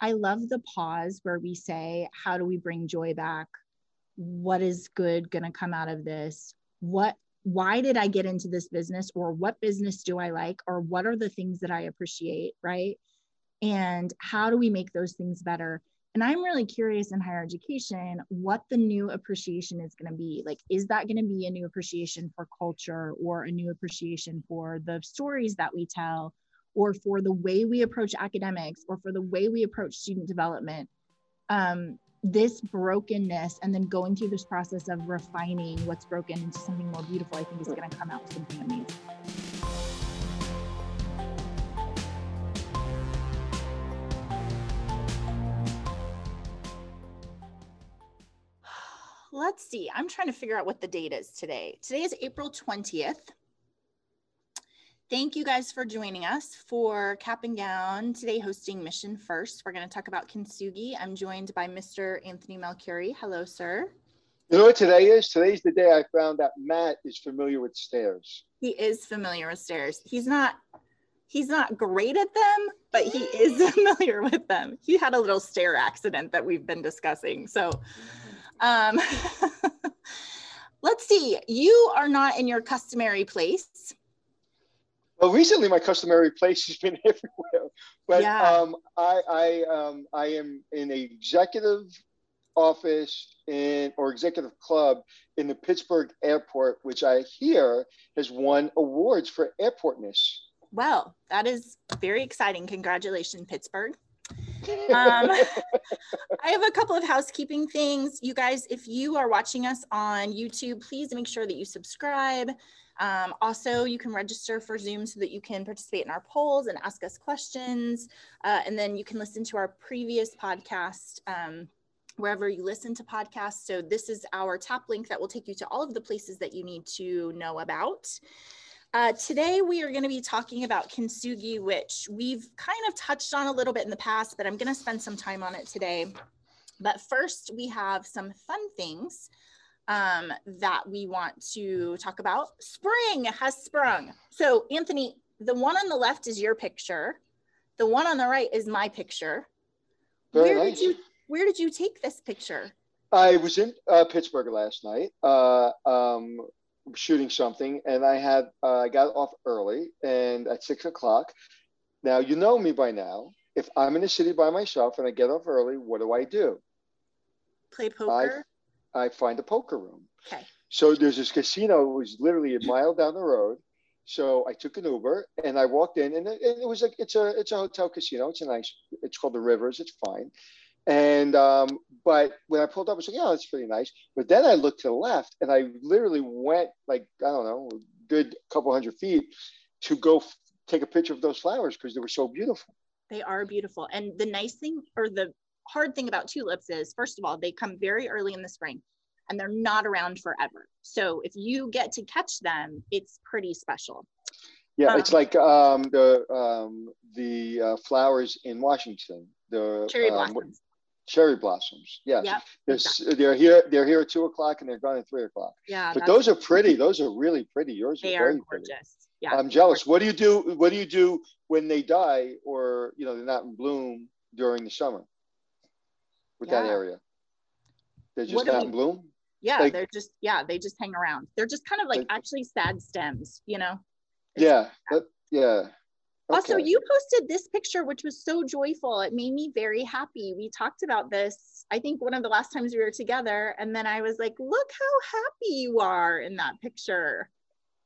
I love the pause where we say, how do we bring joy back? What is good going to come out of this? What why did I get into this business or what business do I like or what are the things that I appreciate, right? And how do we make those things better? And I'm really curious in higher education what the new appreciation is going to be. Like, is that going to be a new appreciation for culture or a new appreciation for the stories that we tell or for the way we approach academics or for the way we approach student development? Um, this brokenness and then going through this process of refining what's broken into something more beautiful, I think is going to come out with something amazing. Let's see. I'm trying to figure out what the date is today. Today is April 20th. Thank you guys for joining us for Cap and Gown today hosting Mission First. We're going to talk about kintsugi. I'm joined by Mr. Anthony Melchiorri. Hello, sir. You know what today is? Today's the day I found that Matt is familiar with stairs. He is familiar with stairs. He's not he's not great at them, but he is familiar with them. He had a little stair accident that we've been discussing. So um let's see. You are not in your customary place well, recently my customary place has been everywhere, but yeah. um, I I um, I am in a executive office in or executive club in the Pittsburgh airport, which I hear has won awards for airportness. Well, that is very exciting. Congratulations, Pittsburgh. Um, I have a couple of housekeeping things. You guys, if you are watching us on YouTube, please make sure that you subscribe. Um, also, you can register for Zoom so that you can participate in our polls and ask us questions. Uh, and then you can listen to our previous podcast um, wherever you listen to podcasts. So this is our top link that will take you to all of the places that you need to know about. Uh, today, we are going to be talking about kintsugi, which we've kind of touched on a little bit in the past, but I'm going to spend some time on it today. But first, we have some fun things um, that we want to talk about. Spring has sprung. So, Anthony, the one on the left is your picture. The one on the right is my picture. Very where nice. did you Where did you take this picture? I was in uh, Pittsburgh last night, uh, um, shooting something, and I had uh, I got off early, and at six o'clock. Now you know me by now. If I'm in the city by myself and I get off early, what do I do? Play poker. I find a poker room. Okay. So there's this casino it was literally a mile down the road. So I took an Uber and I walked in, and it, it was like it's a it's a hotel casino. It's a nice. It's called the Rivers. It's fine. And um, but when I pulled up, I was like, yeah, that's pretty nice. But then I looked to the left, and I literally went like I don't know, a good couple hundred feet to go f- take a picture of those flowers because they were so beautiful. They are beautiful, and the nice thing or the hard thing about tulips is, first of all, they come very early in the spring and they're not around forever. So if you get to catch them, it's pretty special. Yeah, um, it's like um, the um, the uh, flowers in Washington, the cherry um, blossoms. Cherry blossoms. Yes, yep, they're, exactly. they're here. They're here at two o'clock and they're gone at three o'clock. Yeah, but those are pretty. Those are really pretty. Yours they are very gorgeous. Pretty. Yeah, I'm jealous. What do you do? What do you do when they die, or you know, they're not in bloom during the summer? with yeah. that area? They're just not in bloom? Yeah, like, they're just yeah, they just hang around. They're just kind of like, like actually sad stems, you know? It's yeah. That, yeah. Okay. Also, you posted this picture, which was so joyful. It made me very happy. We talked about this, I think, one of the last times we were together. And then I was like, look how happy you are in that picture.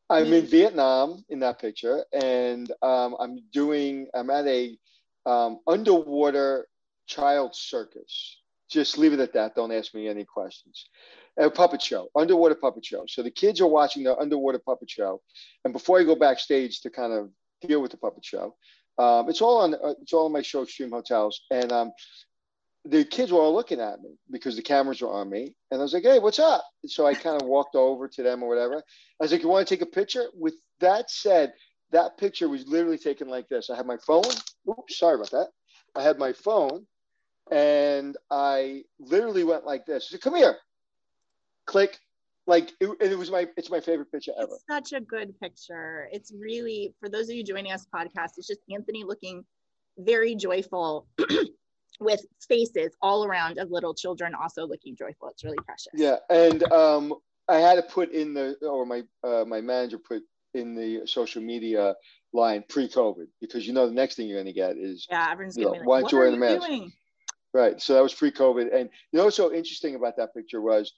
I'm in Vietnam in that picture, and um, I'm doing, I'm at a um, underwater child circus just leave it at that. Don't ask me any questions. A puppet show, underwater puppet show. So the kids are watching the underwater puppet show, and before I go backstage to kind of deal with the puppet show, um, it's all on uh, it's all on my show Stream Hotels, and um, the kids were all looking at me because the cameras were on me, and I was like, "Hey, what's up?" So I kind of walked over to them or whatever. I was like, "You want to take a picture?" With that said, that picture was literally taken like this. I had my phone. Oops, sorry about that. I had my phone and I literally went like this. Said, Come here, click. Like it, it, was my it's my favorite picture ever. It's such a good picture. It's really for those of you joining us podcast. It's just Anthony looking very joyful with faces all around of little children also looking joyful. It's really precious. Yeah, and um, I had to put in the or my uh, my manager put in the social media line pre-COVID because you know the next thing you're going to get is yeah, everyone's you know, going to be why like, aren't you "What are wearing the mask?" doing?" Right. So that was pre-COVID, and you know what's so interesting about that picture was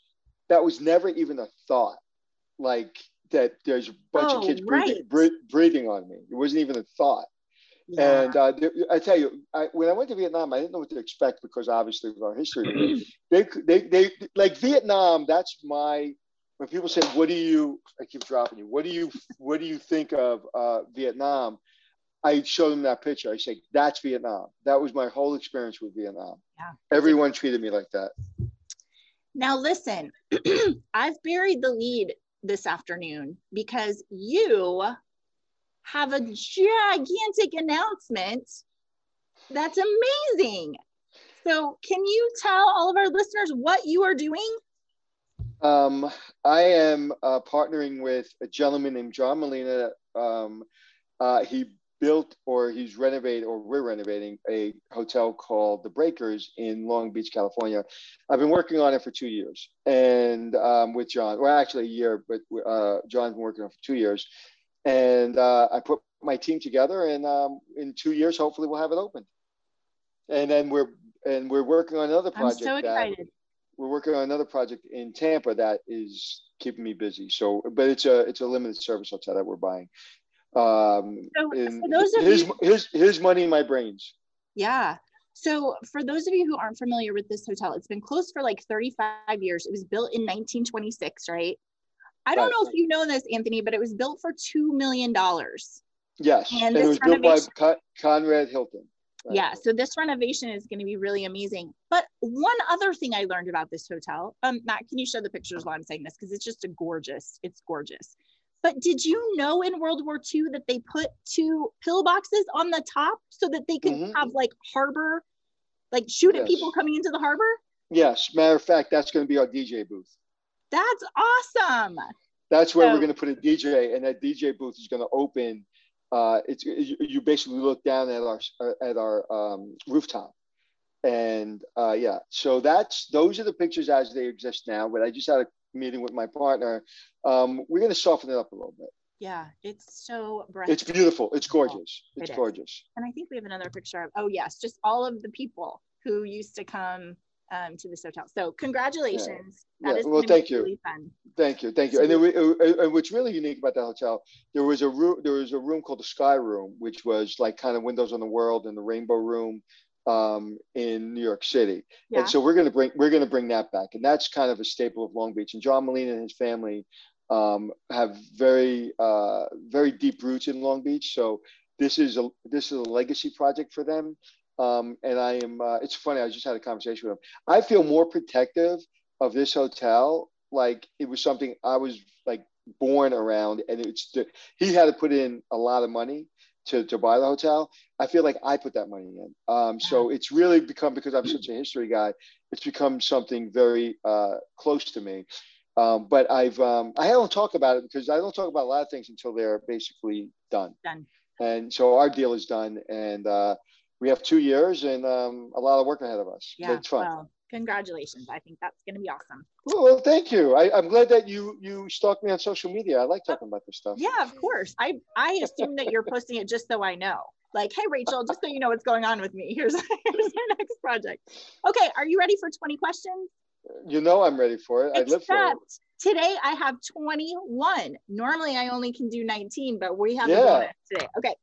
that was never even a thought, like that. There's a bunch of Oh, kids breathing, right. bre- breathing on me. It wasn't even a thought. Yeah. And uh, I tell you, I, when I went to Vietnam, I didn't know what to expect because obviously of our history. they, they, they, like Vietnam. That's my. When people say, "What do you?" I keep dropping you. What do you? What do you think of uh, Vietnam? I show them that picture. I say, "That's Vietnam." That was my whole experience with Vietnam. Yeah. Everyone treated me like that. Now, listen, I've buried the lead this afternoon because you have a gigantic announcement that's amazing. So, can you tell all of our listeners what you are doing? Um, I am uh, partnering with a gentleman named John Molina. Um, uh, he built or he's renovated or we're renovating a hotel called the Breakers in Long Beach, California. I've been working on it for two years and um, with John, well, actually a year, but uh, John's been working on it for two years. And uh, I put my team together and um, in two years, hopefully we'll have it open. And then we're, and we're working on another project I'm so that excited. we're working on another project in Tampa that is keeping me busy. So, but it's a it's a limited service hotel that we're buying. Um, So, those of his, you, his his money, my brains. yeah. So, for those of you who aren't familiar with this hotel, it's been closed for like 35 years. It was built in 1926, right? I don't Right. know if you know this, Anthony, but it was built for $2 million. Yes, And and, it was built by Con- Conrad Hilton. Right. Yeah, so this renovation is going to be really amazing. But one other thing I learned about this hotel, um, Matt, can you show the pictures while I'm saying this? Because it's just a gorgeous, it's gorgeous. But did you know in World War II that they put two pillboxes on the top so that they could Mhm. have like harbor, like shoot at people coming into the harbor? Yes, matter of fact, that's going to be our DJ booth. That's awesome. That's where So- we're going to put a DJ, and that DJ booth is going to open. Uh, it's you, you basically look down at our at our um, rooftop, and uh, yeah. So that's those are the pictures as they exist now. But I just had a meeting with my partner. Um, we're going to soften it up a little bit. Yeah, it's so It's beautiful. It's gorgeous. It's is. gorgeous. And I think we have another picture of, oh yes, just all of the people who used to come um, to this hotel. So congratulations. That Yeah, is well, thank you. Really fun. Thank you, thank you. And, then we, uh, and what's really unique about that hotel, there was a room, there was a room called the Sky Room, which was like kind of windows on the world and the Rainbow Room um, in New York City. Yeah. And so we're gonna bring we're gonna bring that back, and that's kind of a staple of Long Beach. And John Molina and his family um, have very uh, very deep roots in Long Beach. So this is a this is a legacy project for them. Um, and I am. Uh, it's funny. I just had a conversation with him. I feel more protective of this hotel like it was something I was like born around, and it's the, he had to put in a lot of money to to buy the hotel. I feel like I put that money in. Um, so it's really become because I'm such a history guy. It's become something very uh, close to me. Um, but I've um, I don't talk about it because I don't talk about a lot of things until they're basically done. Done. And so our deal is done, and uh, we have two years and um, a lot of work ahead of us. Yeah. it's fun. Congratulations. I think that's going to be awesome. Well, well, thank you. I, I'm glad that you you stalk me on social media. I like talking about this stuff. Yeah, of course. I I assume that you're posting it just so I know. Like, hey Rachel, just so you know what's going on with me. Here's here's our next project. Okay, are you ready for 20 questions? You know I'm ready for it. I live for it. Except today I have 21. Normally I only can do 19, but we have Yeah. today. Okay.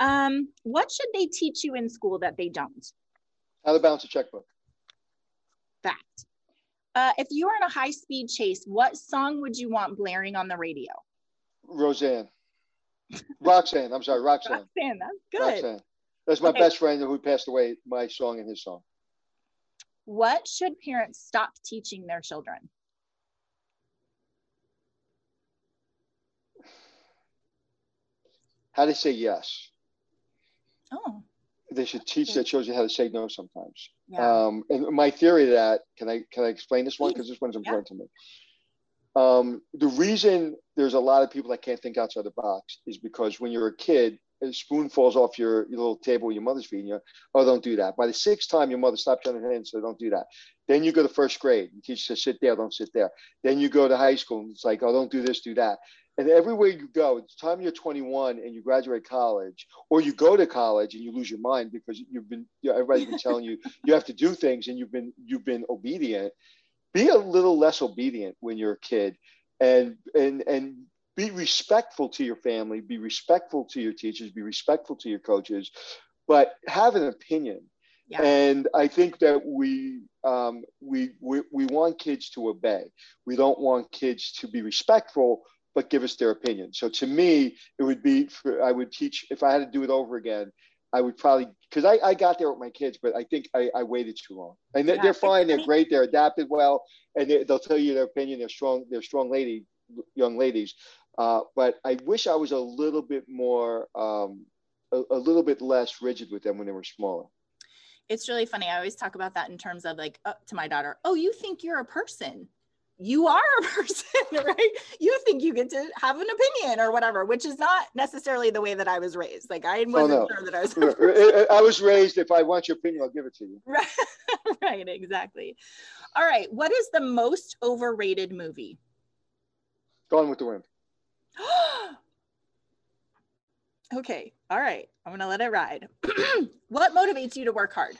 Um, what should they teach you in school that they don't? How to balance a checkbook. Fact. Uh, if you were in a high speed chase, what song would you want blaring on the radio? Roseanne. Roxanne. I'm sorry, Roxanne. Roxanne, that's good. Roxanne. That's my Okay. best friend who passed away. My song and his song. What should parents stop teaching their children? How to say yes. Oh, They should teach their children how to say no sometimes. yeah. Um, and my theory of that, can I can I explain this one? Because this one's Yeah. important to me. Um, the reason there's a lot of people that can't think outside the box is because when you're a kid, a spoon falls off your, your little table your mother's feeding you, oh, don't do that. By the sixth time, your mother stops on her hand, so don't do that. Then you go to first grade, you teach to sit there, don't sit there. Then you go to high school, and it's like, oh, don't do this, do that. And everywhere you go, it's time you're 21 and you graduate college, or you go to college and you lose your mind because you've been, you know, everybody's been telling you you have to do things, and you've been you've been obedient. Be a little less obedient when you're a kid, and and and be respectful to your family, be respectful to your teachers, be respectful to your coaches, but have an opinion. Yeah. And I think that we, um, we, we, we want kids to obey. We don't want kids to be respectful, but give us their opinion. So to me, it would be, for, I would teach, if I had to do it over again, I would probably, because I, I got there with my kids, but I think I, I waited too long. And they're, yeah. they're fine, they're great, they're adapted well, and they, will tell you their opinion. They're strong, they're strong lady, young ladies. Uh, but I wish I was a little bit more, um, a, a, little bit less rigid with them when they were smaller. It's really funny. I always talk about that in terms of like uh, to my daughter, oh, you think you're a person. You are a person, right? You think you get to have an opinion or whatever, which is not necessarily the way that I was raised. Like I oh, wasn't oh, no. sure that I was. I was raised. If I want your opinion, I'll give it to you. Right, right, exactly. All right. What is the most overrated movie? Gone with the Wind. okay. All right. I'm going to let it ride. what motivates you to work hard?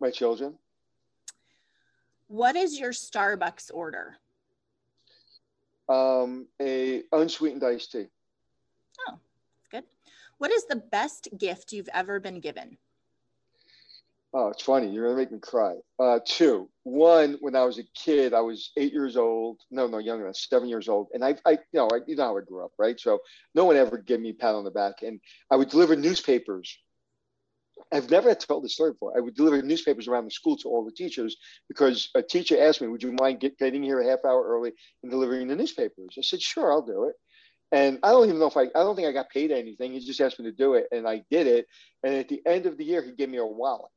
My children. What is your Starbucks order? Um, a unsweetened iced tea. Oh, that's good. What is the best gift you've ever been given? Oh, it's funny. You're gonna make me cry. Uh, two. One, when I was a kid, I was eight years old. No, no, younger than seven years old. And I, I, you know, I, you know how I grew up, right? So no one ever gave me a pat on the back. And I would deliver newspapers. I've never told this story before. I would deliver newspapers around the school to all the teachers because a teacher asked me, "Would you mind get, getting here a half hour early and delivering the newspapers?" I said, "Sure, I'll do it." And I don't even know if I, I don't think I got paid anything. He just asked me to do it, and I did it. And at the end of the year, he gave me a wallet.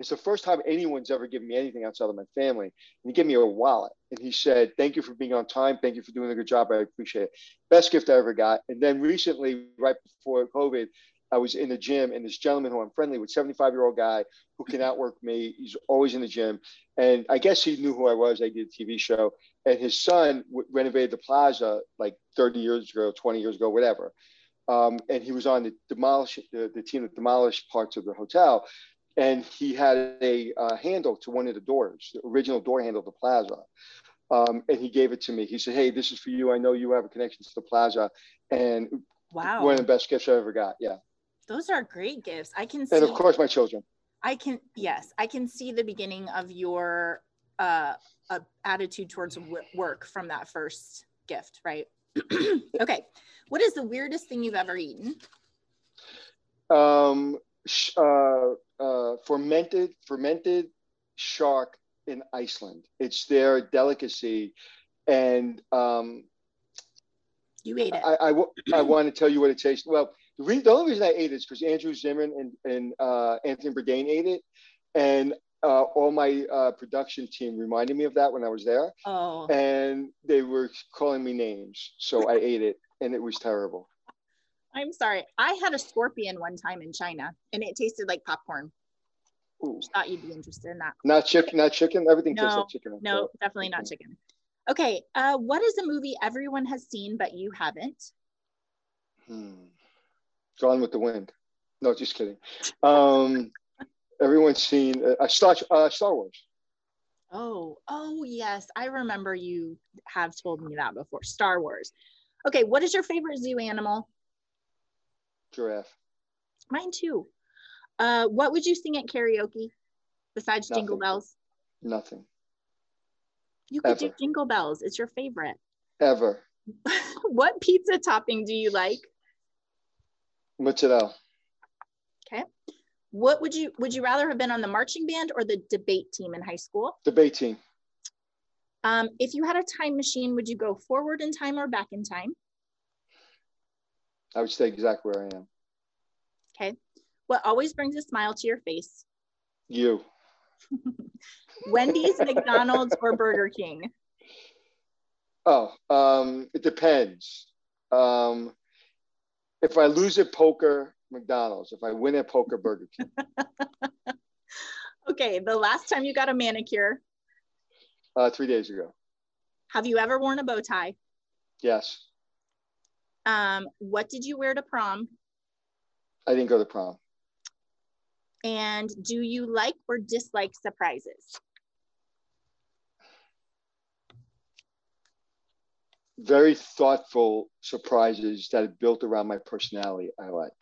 It's the first time anyone's ever given me anything outside of my family. And he gave me a wallet and he said, Thank you for being on time. Thank you for doing a good job. I appreciate it. Best gift I ever got. And then recently, right before COVID, I was in the gym and this gentleman who I'm friendly with, 75 year old guy who can outwork me. He's always in the gym. And I guess he knew who I was. I did a TV show and his son w- renovated the plaza like 30 years ago, 20 years ago, whatever. Um, and he was on the demolish the, the team that demolished parts of the hotel and he had a uh, handle to one of the doors, the original door handle of the plaza. Um, and he gave it to me. He said, "Hey, this is for you. I know you have a connection to the plaza, and wow, one of the best gifts I ever got." Yeah, those are great gifts. I can see, and of course, my children. I can yes, I can see the beginning of your uh, uh attitude towards work from that first gift, right? okay, what is the weirdest thing you've ever eaten? Um, uh, uh, fermented fermented shark in Iceland. It's their delicacy, and um, you ate it. I, I, I want to tell you what it tastes. Well, re- the only reason I ate it is because Andrew Zimmern and and uh, Anthony Bourdain ate it, and uh, all my uh, production team reminded me of that when I was there. Oh. And they were calling me names, so I ate it, and it was terrible. I'm sorry. I had a scorpion one time in China and it tasted like popcorn. Ooh. Thought you'd be interested in that. Not chicken, not chicken. Everything no, tastes like chicken. No, definitely not chicken. Okay. Uh, what is a movie everyone has seen but you haven't? Hmm. Gone with the Wind. No, just kidding. Um, everyone's seen uh, Star uh, Star Wars. Oh, oh yes, I remember you have told me that before. Star Wars. Okay, what is your favorite zoo animal? Giraffe. Mine too. Uh, what would you sing at karaoke besides Nothing. Jingle Bells? Nothing. You could Ever. do Jingle Bells. It's your favorite. Ever. what pizza topping do you like? Mozzarella. Okay. What would you would you rather have been on the marching band or the debate team in high school? Debate team. Um, if you had a time machine, would you go forward in time or back in time? I would stay exactly where I am. Okay. What always brings a smile to your face? You. Wendy's, McDonald's, or Burger King? Oh, um, it depends. Um, If I lose at poker, McDonald's. If I win at poker, Burger King. okay, the last time you got a manicure? Uh, three days ago. Have you ever worn a bow tie? Yes. Um, what did you wear to prom? I didn't go to prom. And do you like or dislike surprises? Very thoughtful surprises that are built around my personality. I like.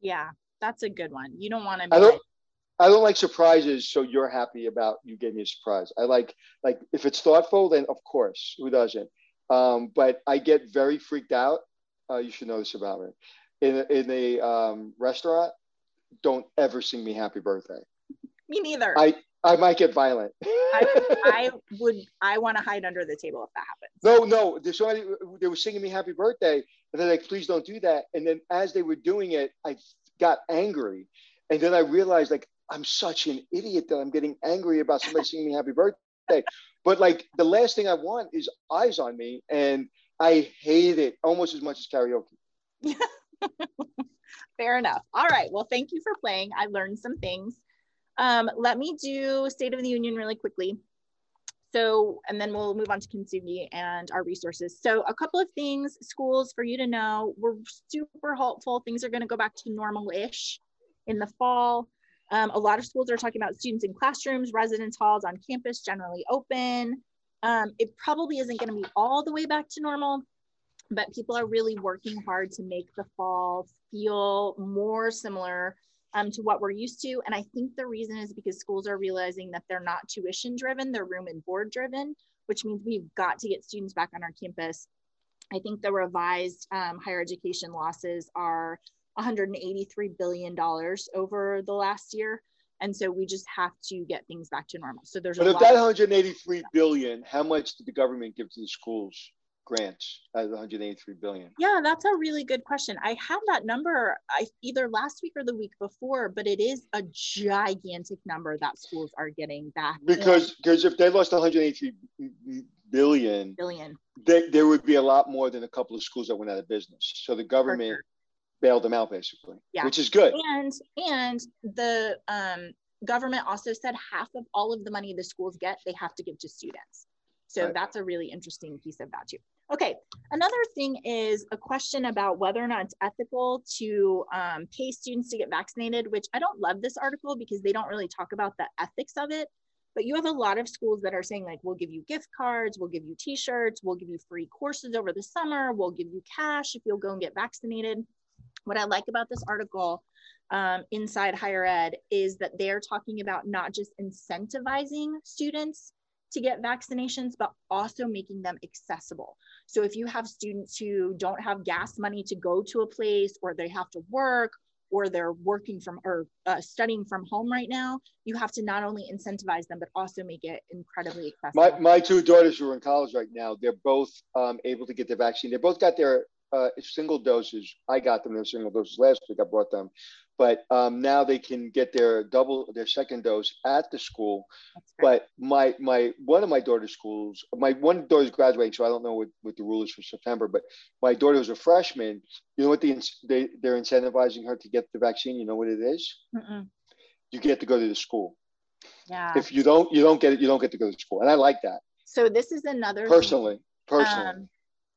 Yeah, that's a good one. You don't want to. I don't. Like, I don't like surprises, so you're happy about you gave me a surprise. I like like if it's thoughtful, then of course, who doesn't? Um, but I get very freaked out. Uh, you should know this about me. In a, in a um, restaurant, don't ever sing me happy birthday. Me neither. I I might get violent. I, I would. I want to hide under the table if that happens. No, no. Somebody. They were singing me happy birthday, and they're like, "Please don't do that." And then as they were doing it, I got angry, and then I realized like I'm such an idiot that I'm getting angry about somebody singing me happy birthday. But like the last thing I want is eyes on me, and I hate it almost as much as karaoke. Fair enough. All right. Well, thank you for playing. I learned some things. Um, let me do State of the Union really quickly. So, and then we'll move on to Kintsugi and our resources. So a couple of things, schools for you to know, we're super hopeful. Things are gonna go back to normal-ish in the fall. Um, a lot of schools are talking about students in classrooms, residence halls on campus generally open. Um, it probably isn't gonna be all the way back to normal, but people are really working hard to make the fall feel more similar um, to what we're used to. And I think the reason is because schools are realizing that they're not tuition driven, they're room and board driven, which means we've got to get students back on our campus. I think the revised um, higher education losses are $183 billion over the last year. And so we just have to get things back to normal. So there's a lot but of that 183 billion, how much did the government give to the schools? Grants out of 183 billion? Yeah, that's a really good question. I have that number I, either last week or the week before, but it is a gigantic number that schools are getting back. Because because if they lost 183 billion, billion, they, there would be a lot more than a couple of schools that went out of business. So the government sure. bailed them out basically, yeah. which is good. And and the um, government also said half of all of the money the schools get, they have to give to students. So right. that's a really interesting piece of that too. Okay, another thing is a question about whether or not it's ethical to um, pay students to get vaccinated, which I don't love this article because they don't really talk about the ethics of it. But you have a lot of schools that are saying like, we'll give you gift cards, we'll give you t-shirts, we'll give you free courses over the summer, we'll give you cash if you'll go and get vaccinated. What I like about this article um, inside higher ed is that they're talking about not just incentivizing students to get vaccinations, but also making them accessible. So if you have students who don't have gas money to go to a place or they have to work or they're working from or uh, studying from home right now, you have to not only incentivize them, but also make it incredibly accessible. My, my two daughters who are in college right now, they're both um, able to get the vaccine. They both got their uh, single doses. I got them their single doses last week. I brought them but um, now they can get their double their second dose at the school but my my one of my daughter's schools my one daughter's graduating so i don't know what, what the rule is for september but my daughter was a freshman you know what the, they, they're incentivizing her to get the vaccine you know what it is? you get to go to the school yeah if you don't you don't get it you don't get to go to school and i like that so this is another personally thing. personally um,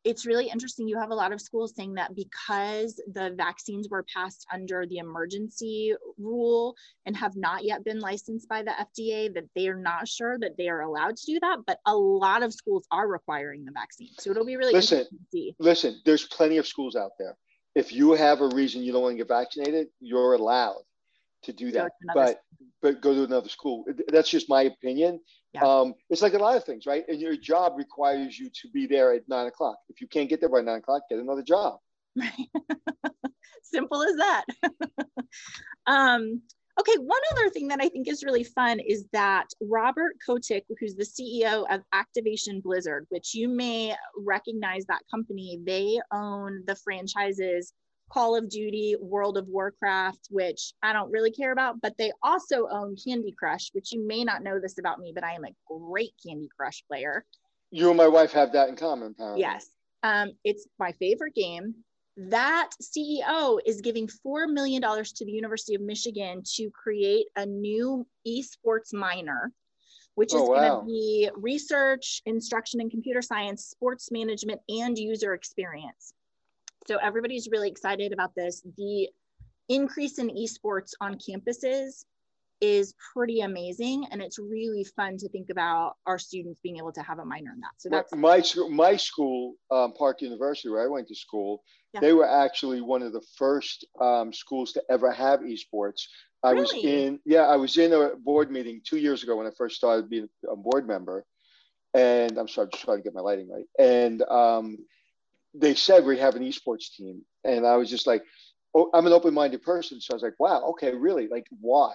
it's really interesting. You have a lot of schools saying that because the vaccines were passed under the emergency rule and have not yet been licensed by the FDA, that they are not sure that they are allowed to do that. But a lot of schools are requiring the vaccine. So it'll be really listen, Listen, there's plenty of schools out there. If you have a reason you don't want to get vaccinated, you're allowed to do that. But school. but go to another school. That's just my opinion. Yeah. Um, it's like a lot of things, right? And your job requires you to be there at nine o'clock. If you can't get there by nine o'clock, get another job. Right. Simple as that. um, okay, one other thing that I think is really fun is that Robert Kotick, who's the CEO of Activision Blizzard, which you may recognize that company, they own the franchises Call of Duty, World of Warcraft, which I don't really care about, but they also own Candy Crush, which you may not know this about me, but I am a great Candy Crush player. You and my wife have that in common, apparently. Yes. Um, it's my favorite game. that CEO is giving $4 million to the University of Michigan to create a new esports minor, which is oh, wow. going to be research, instruction in computer science, sports management, and user experience. So everybody's really excited about this. The increase in esports on campuses is pretty amazing and it's really fun to think about our students being able to have a minor in that so that's my my school um, park university where i went to school yeah. they were actually one of the first um, schools to ever have esports i really? was in yeah i was in a board meeting two years ago when i first started being a board member and i'm sorry just trying to get my lighting right and um, they said we have an esports team and i was just like oh, i'm an open-minded person so i was like wow okay really like why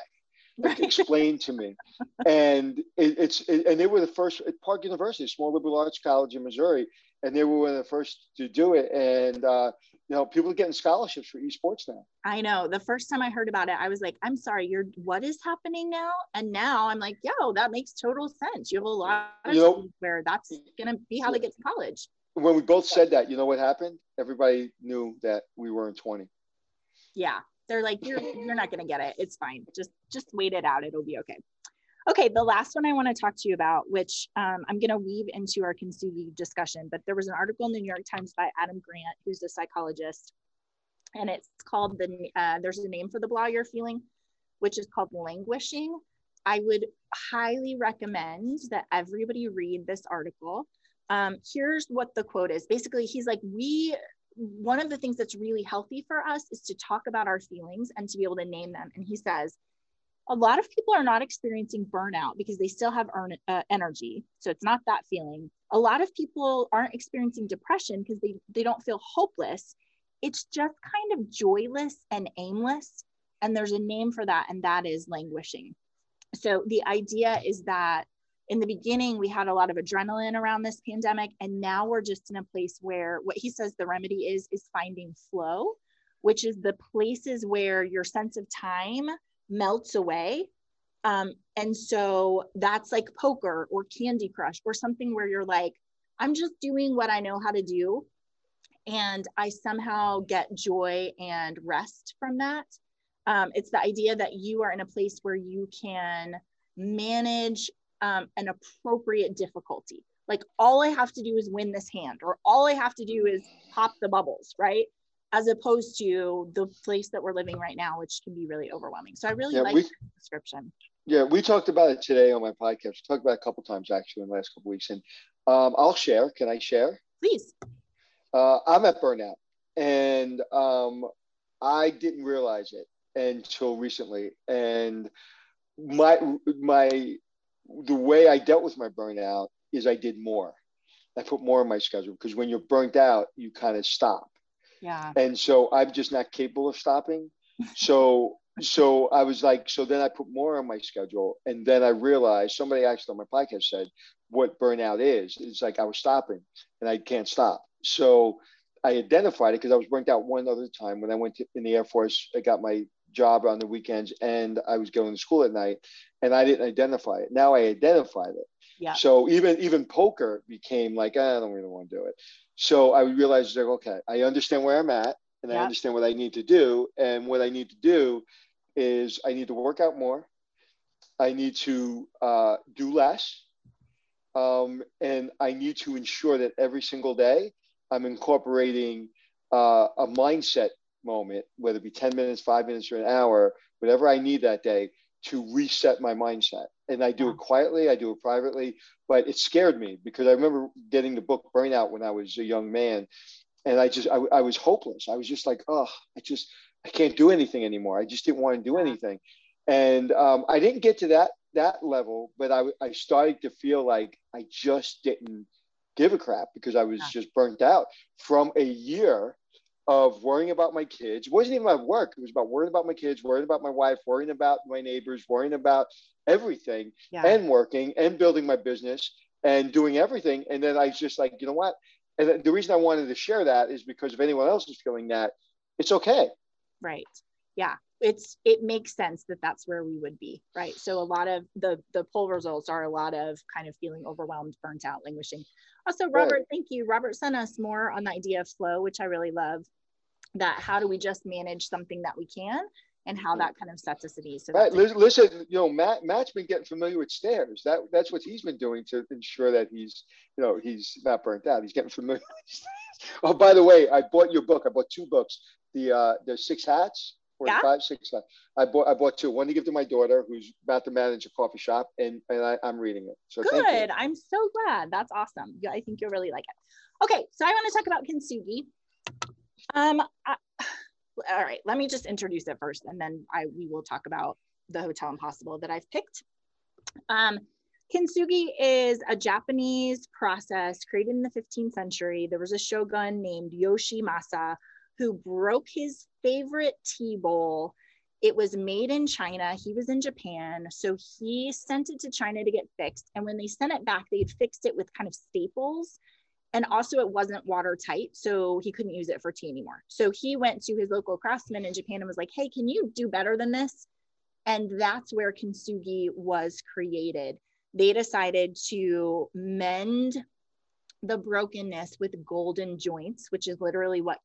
like explained to me. And it, it's it, and they were the first at Park University, small liberal arts college in Missouri, and they were one of the first to do it. And uh, you know, people are getting scholarships for esports now. I know. The first time I heard about it, I was like, "I'm sorry, you're what is happening now?" And now I'm like, "Yo, that makes total sense." You have a lot of you know, where that's gonna be how they get to college. When we both said that, you know what happened? Everybody knew that we were in 20. Yeah, they're like, you're you're not gonna get it. It's fine. Just just wait it out. It'll be okay. Okay, the last one I want to talk to you about, which um, I'm going to weave into our Kintsugi discussion, but there was an article in the New York Times by Adam Grant, who's a psychologist, and it's called the. Uh, there's a name for the blah you're feeling, which is called languishing. I would highly recommend that everybody read this article. Um, here's what the quote is. Basically, he's like, we one of the things that's really healthy for us is to talk about our feelings and to be able to name them. And he says, a lot of people are not experiencing burnout because they still have earn, uh, energy. So it's not that feeling. A lot of people aren't experiencing depression because they, they don't feel hopeless. It's just kind of joyless and aimless. And there's a name for that, and that is languishing. So the idea is that in the beginning we had a lot of adrenaline around this pandemic and now we're just in a place where what he says the remedy is is finding flow which is the places where your sense of time melts away. Um, and so that's like poker or candy crush or something where you're like i'm just doing what i know how to do and i somehow get joy and rest from that. Um, it's the idea that you are in a place where you can manage um, an appropriate difficulty. Like all I have to do is win this hand, or all I have to do is pop the bubbles, right? As opposed to the place that we're living right now, which can be really overwhelming. So I really yeah, like the description. Yeah, we talked about it today on my podcast. We talked about it a couple times actually in the last couple weeks, and um, I'll share. Can I share? Please. Uh, I'm at burnout, and um, I didn't realize it until recently. And my my the way I dealt with my burnout is I did more. I put more on my schedule because when you're burnt out, you kind of stop. Yeah. And so I'm just not capable of stopping. So so I was like, so then I put more on my schedule. And then I realized somebody actually on my podcast said what burnout is. It's like I was stopping and I can't stop. So I identified it because I was burnt out one other time when I went to, in the Air Force. I got my job on the weekends and I was going to school at night and I didn't identify it. Now I identified it. Yeah. So even even poker became like I don't really want to do it. So I realized like okay, I understand where I'm at and yeah. I understand what I need to do and what I need to do is I need to work out more. I need to uh, do less. Um, and I need to ensure that every single day I'm incorporating uh, a mindset moment, whether it be 10 minutes, five minutes, or an hour, whatever I need that day to reset my mindset. And I do it quietly, I do it privately, but it scared me because I remember getting the book Burnout when I was a young man. And I just, I, I was hopeless. I was just like, oh, I just, I can't do anything anymore. I just didn't want to do anything. And um, I didn't get to that that level, but I, I started to feel like I just didn't give a crap because I was yeah. just burnt out from a year of worrying about my kids. It wasn't even about work. It was about worrying about my kids, worrying about my wife, worrying about my neighbors, worrying about everything yeah. and working and building my business and doing everything. And then I was just like, you know what? And the reason I wanted to share that is because if anyone else is feeling that, it's okay. Right. Yeah. It's it makes sense that that's where we would be, right? So a lot of the the poll results are a lot of kind of feeling overwhelmed, burnt out, languishing. Also, Robert, right. thank you. Robert sent us more on the idea of flow, which I really love. that how do we just manage something that we can and how that kind of sets us at ease. So right. listen, you know, Matt Matt's been getting familiar with stairs. That that's what he's been doing to ensure that he's, you know, he's not burnt out. He's getting familiar. oh, by the way, I bought your book. I bought two books. The uh the six hats or yeah. five. I bought I bought two. One to give to my daughter who's about to manage a coffee shop, and and I, am reading it. So good. I'm so glad. That's awesome. I think you'll really like it. Okay, so I want to talk about kintsugi. Um, I, all right, let me just introduce it first and then I we will talk about the Hotel Impossible that I've picked. Um, kintsugi is a Japanese process created in the 15th century. There was a shogun named Yoshimasa who broke his favorite tea bowl. It was made in China. He was in Japan. So he sent it to China to get fixed. And when they sent it back, they'd fixed it with kind of staples and also it wasn't watertight so he couldn't use it for tea anymore so he went to his local craftsman in japan and was like hey can you do better than this and that's where kintsugi was created they decided to mend the brokenness with golden joints which is literally what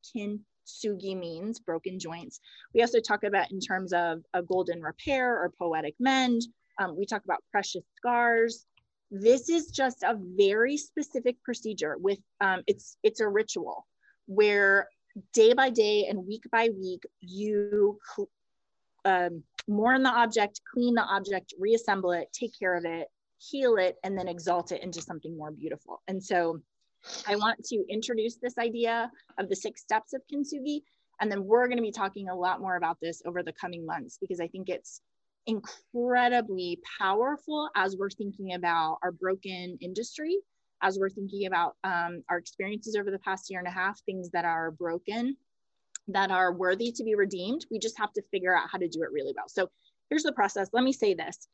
kintsugi means broken joints. We also talk about in terms of a golden repair or poetic mend. Um, we talk about precious scars. This is just a very specific procedure with um, it's it's a ritual where day by day and week by week you um, mourn the object clean the object reassemble it take care of it heal it and then exalt it into something more beautiful. And so i want to introduce this idea of the six steps of kintsugi and then we're going to be talking a lot more about this over the coming months because i think it's incredibly powerful as we're thinking about our broken industry, as we're thinking about um, our experiences over the past year and a half, things that are broken, that are worthy to be redeemed. We just have to figure out how to do it really well. So here's the process. Let me say this.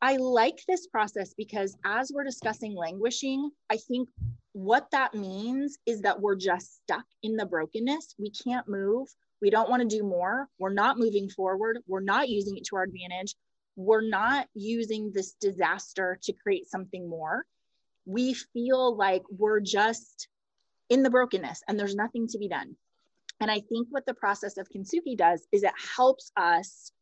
I like this process because as we're discussing languishing, I think what that means is that we're just stuck in the brokenness. We can't move. We don't want to do more. We're not moving forward. We're not using it to our advantage. We're not using this disaster to create something more. We feel like we're just in the brokenness and there's nothing to be done. And I think what the process of kintsugi does is it helps us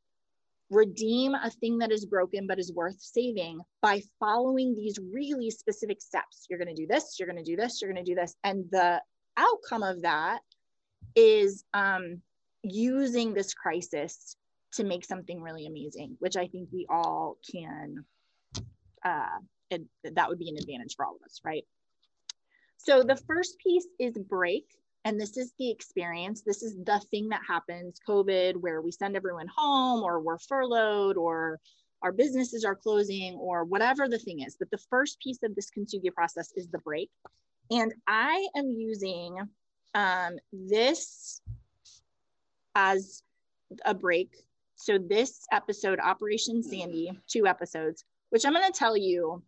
redeem a thing that is broken but is worth saving by following these really specific steps. You're going to do this, you're going to do this, you're going to do this. And the outcome of that is um, using this crisis to make something really amazing, which I think we all can, uh, and that would be an advantage for all of us, right? So the first piece is break. And this is the experience. This is the thing that happens COVID, where we send everyone home or we're furloughed or our businesses are closing or whatever the thing is. But the first piece of this kintsugi process is the break. And I am using um, this as a break. So this episode, Operation Sandy, two episodes, which I'm going to tell you,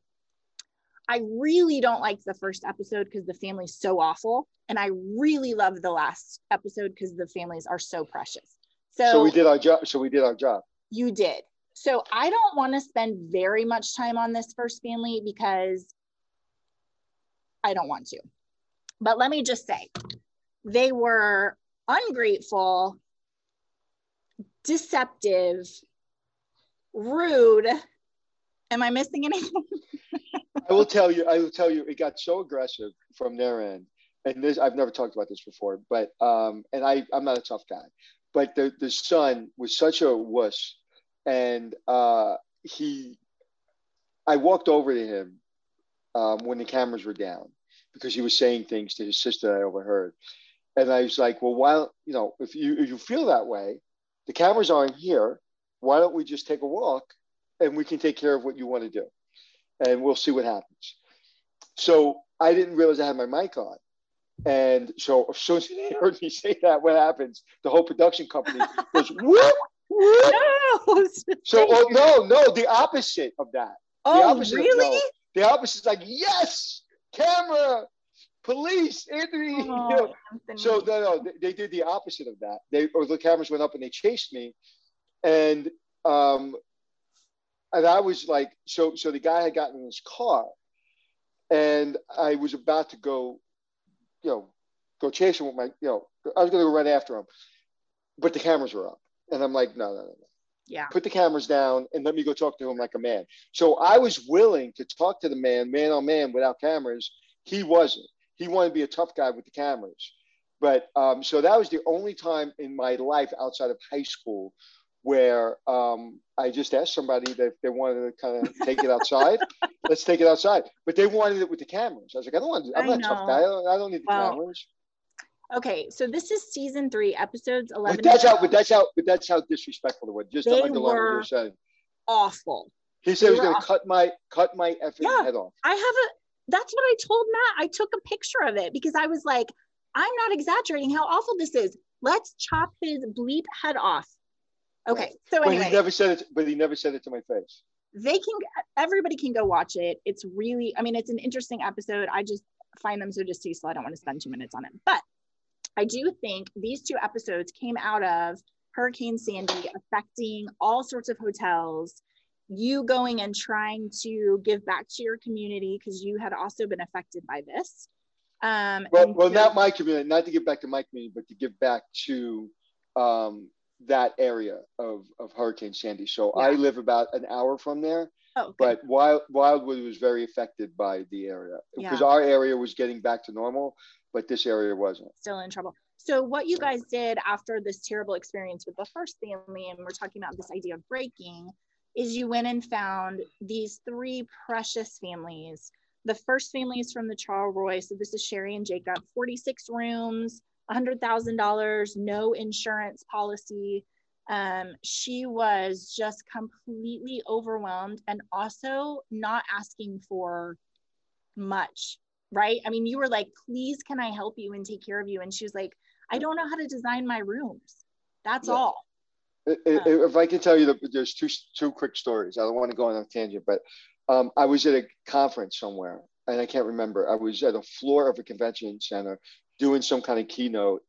I really don't like the first episode because the family's so awful. And I really love the last episode because the families are so precious. So, so we did our job. So we did our job. You did. So I don't want to spend very much time on this first family because I don't want to. But let me just say, they were ungrateful, deceptive, rude. Am I missing anything? I will tell you, I will tell you, it got so aggressive from their end. And this, I've never talked about this before, but, um, and I, I'm not a tough guy, but the, the son was such a wuss. And uh, he, I walked over to him um, when the cameras were down because he was saying things to his sister I overheard. And I was like, well, why, you know, if you if you feel that way, the cameras aren't here. Why don't we just take a walk and we can take care of what you want to do, and we'll see what happens. So I didn't realize I had my mic on. And so as soon as they heard me say that, what happens? The whole production company goes, whoop, whoop. No, so oh, no, no, the opposite of that. Oh, the opposite really? Of, no, the opposite is like, yes, camera, police, Anthony. Oh, you know? So no, no, they, they, did the opposite of that. They or the cameras went up and they chased me, and um, and I was like, so so the guy had gotten in his car, and I was about to go, you know, go chase him with my, you know, I was going to go right after him, but the cameras were up, and I'm like, no, no, no, no. Yeah. Put the cameras down and let me go talk to him like a man. So I was willing to talk to the man, man on man, without cameras. He wasn't. He wanted to be a tough guy with the cameras. But um, so that was the only time in my life outside of high school where um, I just asked somebody that if they wanted to kind of take it outside, let's take it outside. But they wanted it with the cameras. I was like, I don't want to. I'm I not a tough guy. I don't, I don't need the Well, cameras. Okay, so this is season three, episodes 11. But that's how. But that's how. But that's how disrespectful it was. Just They underline what were- you're saying. awful. He said he was going to cut my cut my effing Yeah. head off. I have a, that's what I told Matt. I took a picture of it because I was like, I'm not exaggerating how awful this is. Let's chop his bleep head off. Okay, so But he never said it. But he never said it to my face. they can everybody can go watch it it's really i mean it's an interesting episode i just find them so distasteful i don't want to spend two minutes on it but i do think these two episodes came out of hurricane sandy affecting all sorts of hotels you going and trying to give back to your community because you had also been affected by this um Well, well, so- not my community. Not to give back to my community, but to give back to um, that area of of Hurricane Sandy. So I live about an hour from there. oh, okay. But Wild, Wildwood was very affected by the area because Yeah. our area was getting back to normal, but this area wasn't. still in trouble. So what you guys did after this terrible experience with the first family, and we're talking about this idea of breaking, is you went and found these three precious families. The first family is from the Charleroy. So this is Sherry and Jacob, 46 rooms, $100,000, no insurance policy. Um, she was just completely overwhelmed and also not asking for much right? I mean, you were like, please, can I help you and take care of you? And she was like, I don't know how to design my rooms. That's Yeah. all. I- If I can tell you that there's two two quick stories. I don't want to go on a tangent, but um, I was at a conference somewhere, and I can't remember. I was at a floor of a convention center doing some kind of keynote,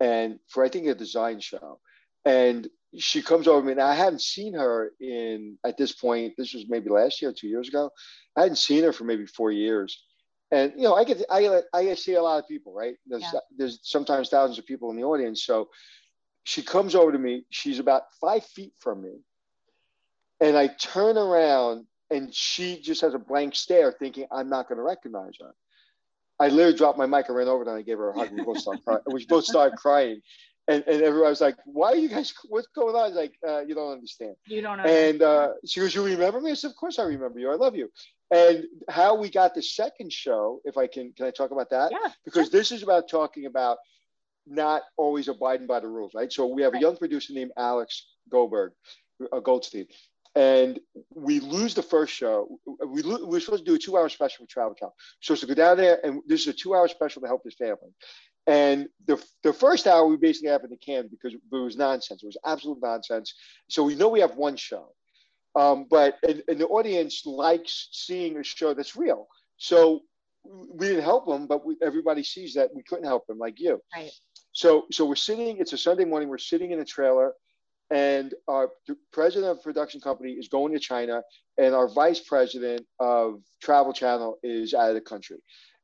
and for I think a design show, and she comes over to me, and I hadn't seen her in at this point. This was maybe last year, two years ago. I hadn't seen her for maybe four years. And you know, I get I I see a lot of people, right? There's Yeah. there's sometimes thousands of people in the audience, so she comes over to me. She's about five feet from me. And I turn around and she just has a blank stare, thinking I'm not going to recognize her. I literally dropped my mic. I ran over and I gave her a hug. We both started crying. We both started crying. And, and everyone was like, why are you guys, what's going on? I was like, uh, you don't understand. You don't know. And uh, she goes, you remember me? I said, of course I remember you. I love you. And how we got the second show, if I can, can I talk about that? yeah. because this is about talking about not always abiding by the rules, right? So we have Right. a young producer named Alex Goldberg, uh, Goldstein, and we lose the first show. We lo- we're supposed to do a two-hour special with Travel Channel. So to go down there, and this is a two-hour special to help this family. And the, the first hour we basically have in the can because it was nonsense. It was absolute nonsense. So we know we have one show, um, but and, and the audience likes seeing a show that's real. So we didn't help them, but we, everybody sees that we couldn't help them, like you. Right. So, so we're sitting. It's a Sunday morning. We're sitting in a trailer, and our president of production company is going to China, and our vice president of Travel Channel is out of the country,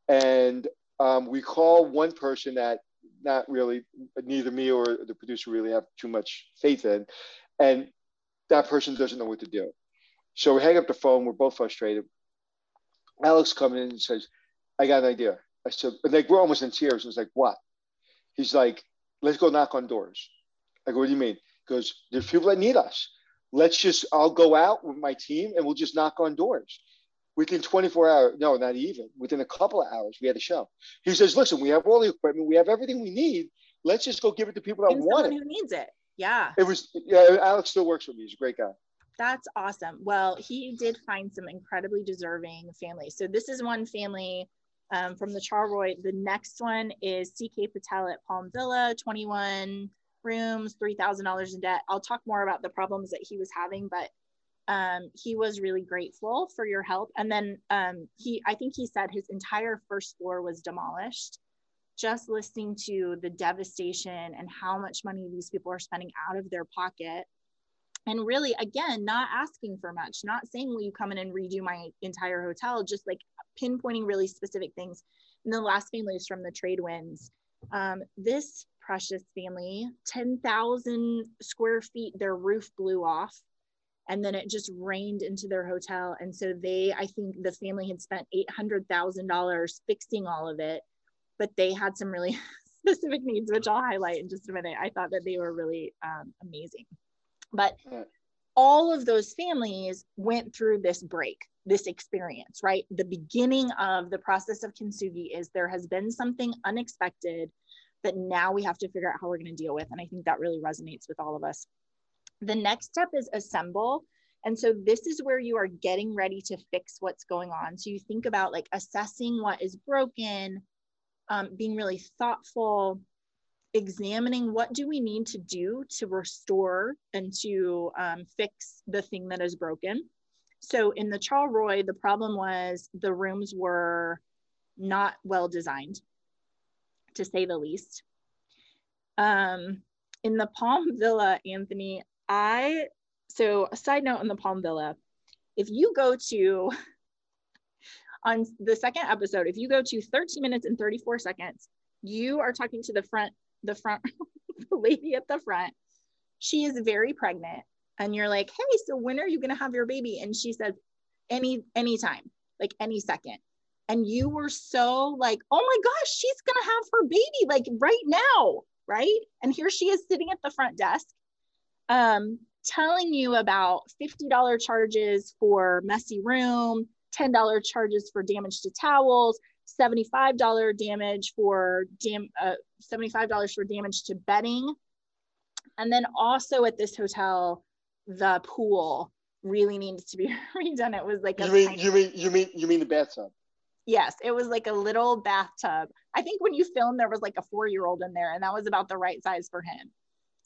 and um, we call one person that not really neither me or the producer really have too much faith in, and that person doesn't know what to do. So we hang up the phone. We're both frustrated. Alex comes in and says, "I got an idea." I said, and like we're almost in tears. It's like, "What?" He's like, let's go knock on doors. I go, what do you mean? Goes, there's people that need us. Let's just, I'll go out with my team and we'll just knock on doors. Within 24 hours, no, not even, within a couple of hours, we had a show. He says, listen, we have all the equipment, we have everything we need. Let's just go give it to people that want it. who needs it. Yeah. It was, yeah, Alex still works with me. He's a great guy. That's awesome. Well, he did find some incredibly deserving families. So this is one family um, from the Charroy. The next one is CK Patel at Palm Villa, 21 rooms, $3,000 in debt. I'll talk more about the problems that he was having, but um, he was really grateful for your help. And then um, he, I think he said his entire first floor was demolished. Just listening to the devastation and how much money these people are spending out of their pocket and really again not asking for much not saying will you come in and redo my entire hotel just like pinpointing really specific things and the last family is from the trade winds um, this precious family 10,000 square feet their roof blew off and then it just rained into their hotel. And so they i think the family had spent $800000 fixing all of it but they had some really specific needs which i'll highlight in just a minute. I thought that they were really um, amazing. But all of those families went through this break this experience right? The beginning of the process of kintsugi is there has been something unexpected that now we have to figure out how we're going to deal with and i think that really resonates with all of us the next step is assemble. And so this is where you are getting ready to fix what's going on. So you think about like assessing what is broken, um, being really thoughtful, examining what do we need to do to restore and to um, fix the thing that is broken. So in the Charleroy, the problem was the rooms were not well designed, to say the least. Um, in the Palm Villa, Anthony, I, so a side note on the Palm Villa, if you go to, on the second episode, if you go to 13 minutes and 34 seconds, you are talking to the front, the front, the lady at the front. She is very pregnant. And you're like, hey, so when are you going to have your baby? And she says, any, anytime, like any second and you were so like, oh my gosh, she's gonna have her baby like right now, right? And here she is sitting at the front desk um, telling you about $50 charges for messy room, $10 charges for damage to towels, $75 damage for dam uh, $75 for damage to bedding. And then also at this hotel, the pool really needs to be redone. It was like you mean you mean you mean you mean the bathtub? Yes, it was like a little bathtub. I think when you filmed, there was like a four year old in there, and that was about the right size for him.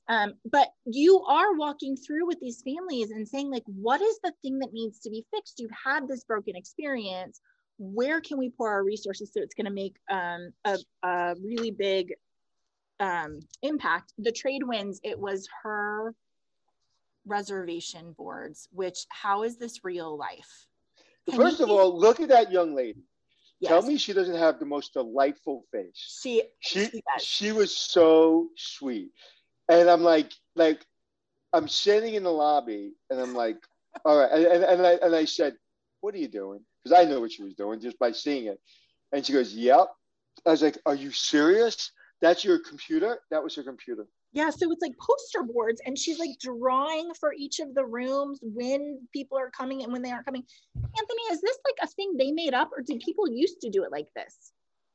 Um, but you are walking through with these families and saying, like, what is the thing that needs to be fixed? You've had this broken experience. Where can we pour our resources so it's going to make um, a, a, really big um, impact? The trade winds, it was her reservation boards, which, how is this real life? Can First of all, look at that young lady. Yes. Tell me she doesn't have the most delightful face. She she she, she was so sweet and I'm like, like, I'm sitting in the lobby, and I'm like, all right, and, and, and I and I said, what are you doing? Because I know what she was doing just by seeing it, and she goes, yep. I was like, are you serious? That's your computer? That was her computer. Yeah, so it's like poster boards, and she's like drawing for each of the rooms when people are coming and when they aren't coming. Anthony, is this like a thing they made up, or did people used to do it like this?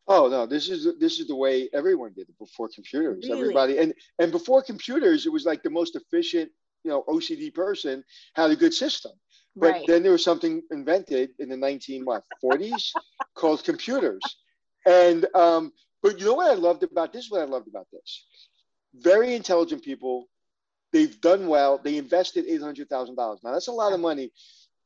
Oh no, this is this is the way everyone did it before computers. Really? Everybody and and before computers, it was like the most efficient, you know, OCD person had a good system. But right. then there was something invented in the 1940s called computers. And um, but you know what I loved about this? What I loved about this? Very intelligent people. They've done well. They invested eight hundred thousand dollars. Now that's a lot of money,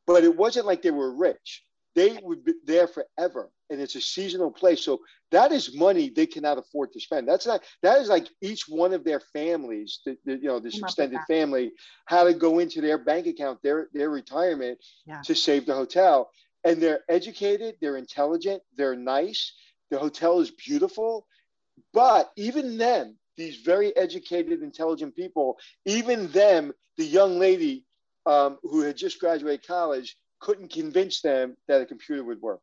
but it wasn't like they were rich they would be there forever and it's a seasonal place so that is money they cannot afford to spend that's not that is like each one of their families the, the, you know this extended family how to go into their bank account their their retirement yeah. to save the hotel and they're educated they're intelligent they're nice the hotel is beautiful but even them these very educated intelligent people even them the young lady um, who had just graduated college couldn't convince them that a computer would work.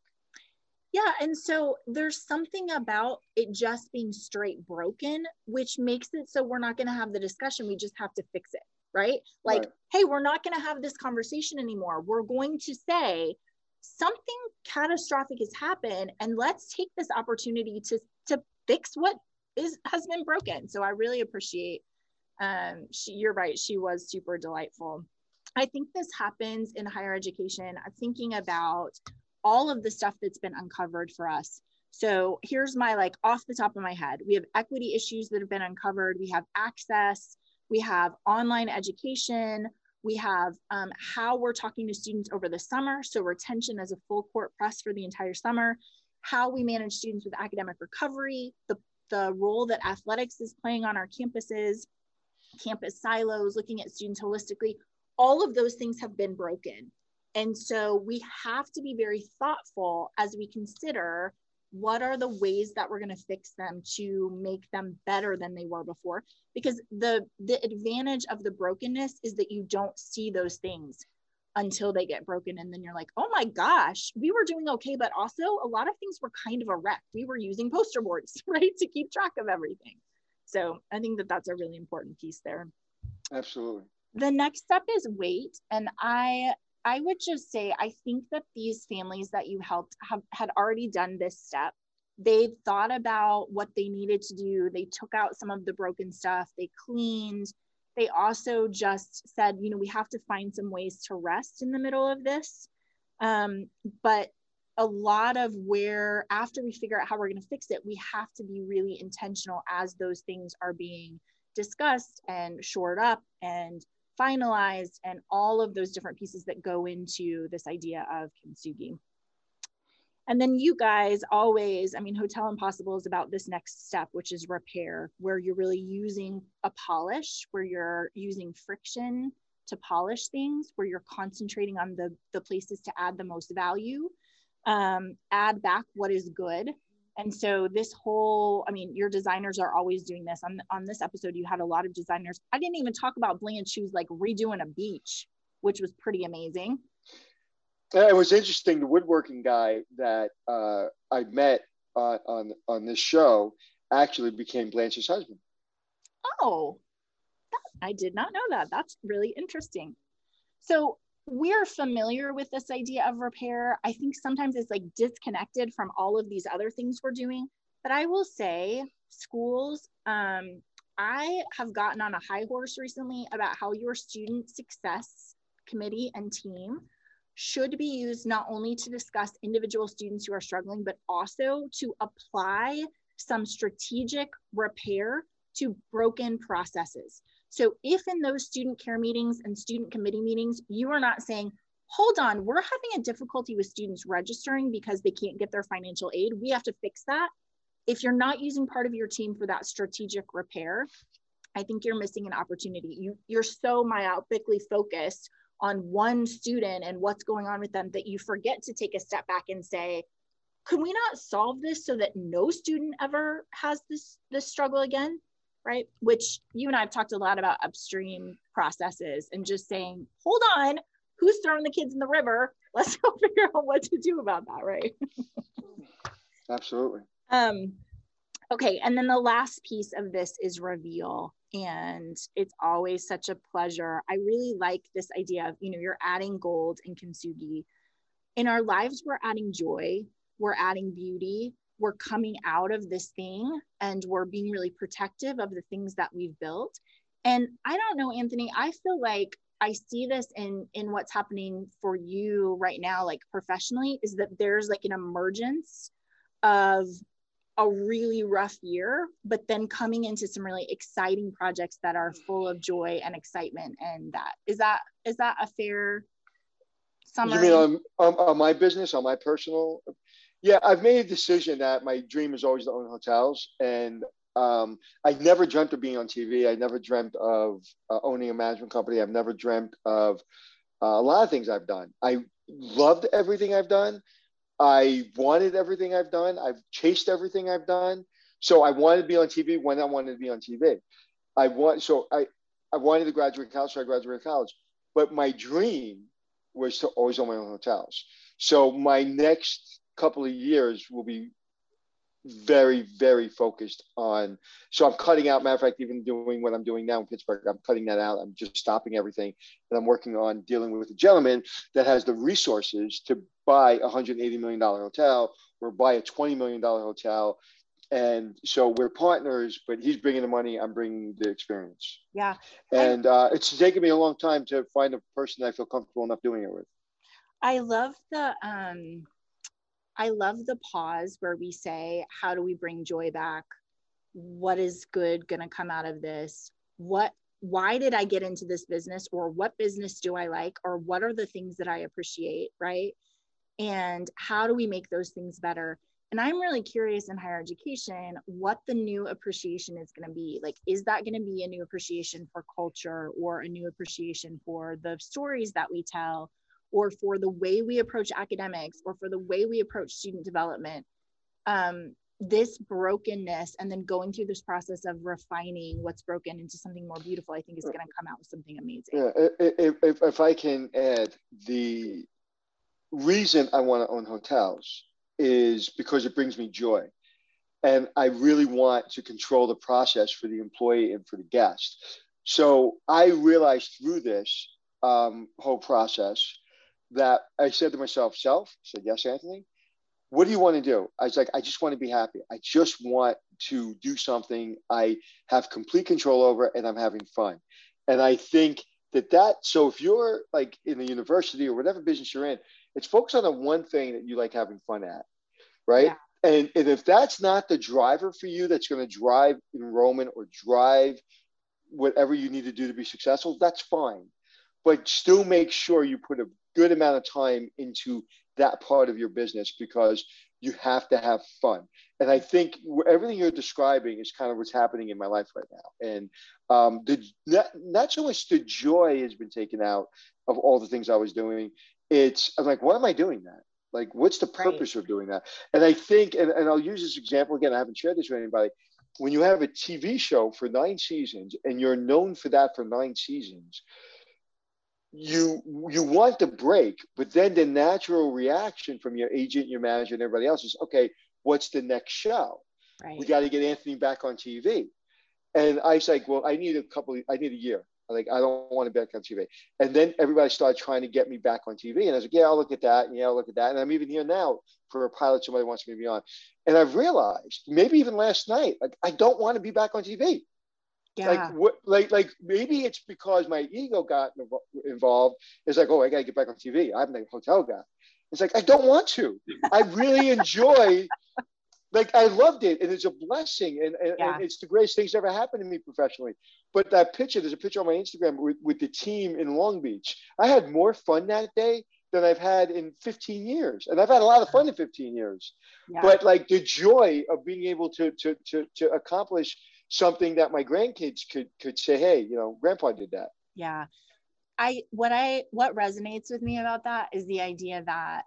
Yeah, and so there's something about it just being straight broken, which makes it so we're not going to have the discussion. We just have to fix it, right? Like, right. hey, we're not going to have this conversation anymore. We're going to say something catastrophic has happened, and let's take this opportunity to to fix what is has been broken. So I really appreciate. Um, she, you're right. She was super delightful. I think this happens in higher education. I'm thinking about all of the stuff that's been uncovered for us. So here's my like off the top of my head. We have equity issues that have been uncovered. We have access. We have online education. We have um, how we're talking to students over the summer. So retention as a full court press for the entire summer. How we manage students with academic recovery. The, the role that athletics is playing on our campuses. Campus silos, looking at students holistically all of those things have been broken. And so we have to be very thoughtful as we consider what are the ways that we're going to fix them to make them better than they were before because the the advantage of the brokenness is that you don't see those things until they get broken and then you're like oh my gosh we were doing okay but also a lot of things were kind of a wreck. We were using poster boards right to keep track of everything. So i think that that's a really important piece there. Absolutely. The next step is wait and i i would just say i think that these families that you helped have had already done this step they thought about what they needed to do. They took out some of the broken stuff they cleaned they also just said you know we have to find some ways to rest in the middle of this um, but a lot of where after we figure out how we're going to fix it we have to be really intentional as those things are being discussed and shored up and finalized and all of those different pieces that go into this idea of kintsugi. And then you guys always, I mean, Hotel Impossible is about this next step, which is repair, where you're really using a polish, where you're using friction to polish things, where you're concentrating on the, the places to add the most value, um, add back what is good, and so this whole i mean your designers are always doing this. On, on this episode you had a lot of designers. I didn't even talk about blanche who's like redoing a beach which was pretty amazing it was interesting the woodworking guy that uh, i met uh, on on this show actually became blanche's husband oh that, i did not know that that's really interesting so we're familiar with this idea of repair. I think sometimes it's like disconnected from all of these other things we're doing. But I will say, schools, um, I have gotten on a high horse recently about how your student success committee and team should be used not only to discuss individual students who are struggling, but also to apply some strategic repair to broken processes. So if in those student care meetings and student committee meetings, you are not saying, hold on, we're having a difficulty with students registering because they can't get their financial aid. We have to fix that. If you're not using part of your team for that strategic repair, I think you're missing an opportunity. You, you're so myopically focused on one student and what's going on with them that you forget to take a step back and say, could we not solve this so that no student ever has this, this struggle again? right? Which you and I have talked a lot about upstream processes and just saying, hold on, who's throwing the kids in the river? Let's go figure out what to do about that, right? Absolutely. Um, okay, and then the last piece of this is reveal. And it's always such a pleasure. I really like this idea of, you know, you're adding gold in kintsugi. In our lives, we're adding joy, we're adding beauty, we're coming out of this thing and we're being really protective of the things that we've built and i don't know anthony i feel like i see this in in what's happening for you right now like professionally is that there's like an emergence of a really rough year but then coming into some really exciting projects that are full of joy and excitement and that is that is that a fair summary you mean on, on, on my business on my personal yeah, I've made a decision that my dream is always to own hotels, and um, I never dreamt of being on TV. I never dreamt of uh, owning a management company. I've never dreamt of uh, a lot of things I've done. I loved everything I've done. I wanted everything I've done. I've chased everything I've done. So I wanted to be on TV when I wanted to be on TV. I want so I I wanted to graduate college, so I graduated college. But my dream was to always own my own hotels. So my next couple of years will be very, very focused on. So I'm cutting out. Matter of fact, even doing what I'm doing now in Pittsburgh, I'm cutting that out. I'm just stopping everything, and I'm working on dealing with a gentleman that has the resources to buy a 180 million dollar hotel or buy a 20 million dollar hotel. And so we're partners, but he's bringing the money. I'm bringing the experience. Yeah. And uh, it's taken me a long time to find a person I feel comfortable enough doing it with. I love the um I love the pause where we say, how do we bring joy back? What is good going to come out of this? What why did I get into this business or what business do I like or what are the things that I appreciate, right? And how do we make those things better? And I'm really curious in higher education what the new appreciation is going to be. Like, is that going to be a new appreciation for culture or a new appreciation for the stories that we tell? Or for the way we approach academics or for the way we approach student development um, this brokenness and then going through this process of refining what's broken into something more beautiful, I think is going to come out with something amazing. Yeah, if, if, if I can add, the reason I want to own hotels is because it brings me joy. And I really want to control the process for the employee and for the guest. So I realized through this um, whole process that I said to myself, self, I said, yes, Anthony, what do you want to do? I was like, I just want to be happy. I just want to do something I have complete control over and I'm having fun. And I think that that, so if you're like in a university or whatever business you're in, it's focus on the one thing that you like having fun at, right? Yeah. And, and if that's not the driver for you that's going to drive enrollment or drive whatever you need to do to be successful, that's fine. But still make sure you put a good amount of time into that part of your business because you have to have fun. And I think everything you're describing is kind of what's happening in my life right now. And um, the not, not so much the joy has been taken out of all the things I was doing. It's I'm like, what am I doing that? Like, what's the purpose right. of doing that? And I think, and, and I'll use this example again. I haven't shared this with anybody. When you have a TV show for nine seasons and you're known for that for nine seasons, you you want the break, but then the natural reaction from your agent, your manager, and everybody else is, okay, what's the next show? Right. We got to get Anthony back on TV. And I was like, well, I need a couple, I need a year. Like, I don't want to be back on TV. And then everybody started trying to get me back on TV. And I was like, yeah, I'll look at that. And yeah, I'll look at that. And I'm even here now for a pilot somebody wants me to be on. And I've realized, maybe even last night, like, I don't want to be back on TV. Yeah. Like what? Like like maybe it's because my ego got involved. It's like, oh, I gotta get back on TV. I'm the hotel guy. It's like I don't want to. I really enjoy. Like I loved it, and it's a blessing, and, and, yeah. and, it's the greatest things ever happened to me professionally. But that picture, there's a picture on my Instagram with, with the team in Long Beach. I had more fun that day than I've had in 15 years, and I've had a lot of fun in 15 years. Yeah. But like the joy of being able to to to to accomplish something that my grandkids could could say, hey, you know, grandpa did that. Yeah. I what I what resonates with me about that is the idea that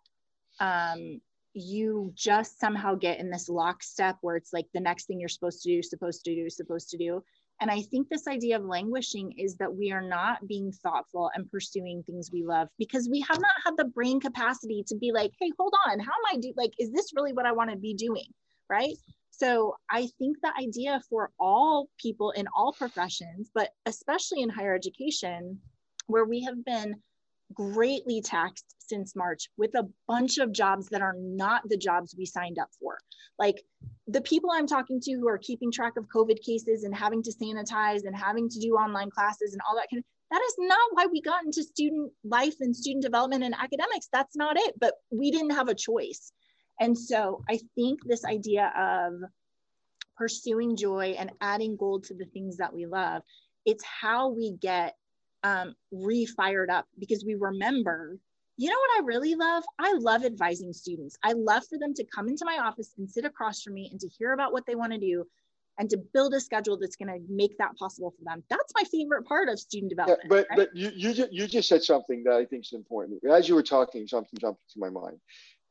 um you just somehow get in this lockstep where it's like the next thing you're supposed to do, supposed to do, supposed to do. And I think this idea of languishing is that we are not being thoughtful and pursuing things we love because we have not had the brain capacity to be like, hey, hold on, how am I do like, is this really what I want to be doing? Right. So I think the idea for all people in all professions, but especially in higher education, where we have been greatly taxed since March with a bunch of jobs that are not the jobs we signed up for. Like the people I'm talking to who are keeping track of COVID cases and having to sanitize and having to do online classes and all that kind of that is not why we got into student life and student development and academics. That's not it. But we didn't have a choice. And so I think this idea of pursuing joy and adding gold to the things that we love, it's how we get um, re-fired up because we remember you know what I really love? I love advising students. I love for them to come into my office and sit across from me and to hear about what they want to do and to build a schedule that's going to make that possible for them. That's my favorite part of student development. Yeah, but right? but you you just, you just said something that I think is important. As you were talking, something jumped to my mind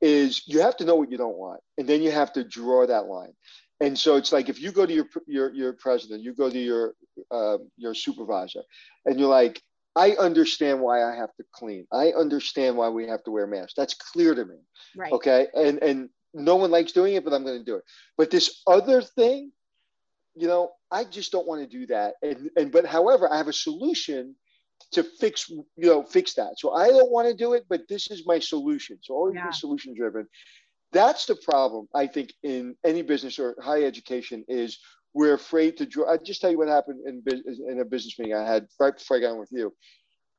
is you have to know what you don't want and then you have to draw that line. And so it's like if you go to your your, your president you go to your uh, your supervisor and you're like i understand why i have to clean. I understand why we have to wear masks. That's clear to me. Right. Okay? And and no one likes doing it but i'm going to do it. But this other thing you know i just don't want to do that. And and but however i have a solution to fix you know fix that. So i don't want to do it but this is my solution. So always yeah. be solution driven. That's the problem i think in any business or higher education is we're afraid to draw i just tell you what happened in, in a business meeting i had right before i got on with you.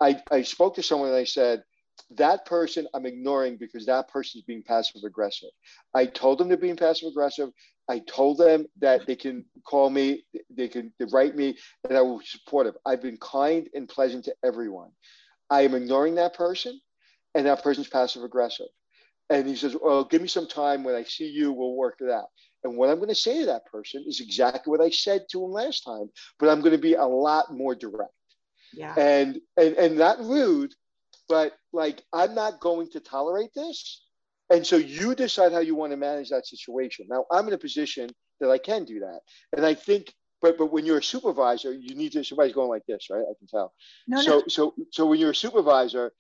I, I spoke to someone and i said that person i'm ignoring because that person is being passive aggressive i told them to be passive aggressive I told them that they can call me, they can write me, and I will be supportive. I've been kind and pleasant to everyone. I am ignoring that person, and that person's passive aggressive. And he says, Well, give me some time. When I see you, we'll work it out. And what I'm going to say to that person is exactly what I said to him last time, but I'm going to be a lot more direct. Yeah. And and and not rude, but like I'm not going to tolerate this And so you decide how you want to manage that situation. Now I'm in a position that I can do that. And I think, but but when you're a supervisor, you need to somebody's going like this, right? I can tell. No, so no. so so when you're a supervisor,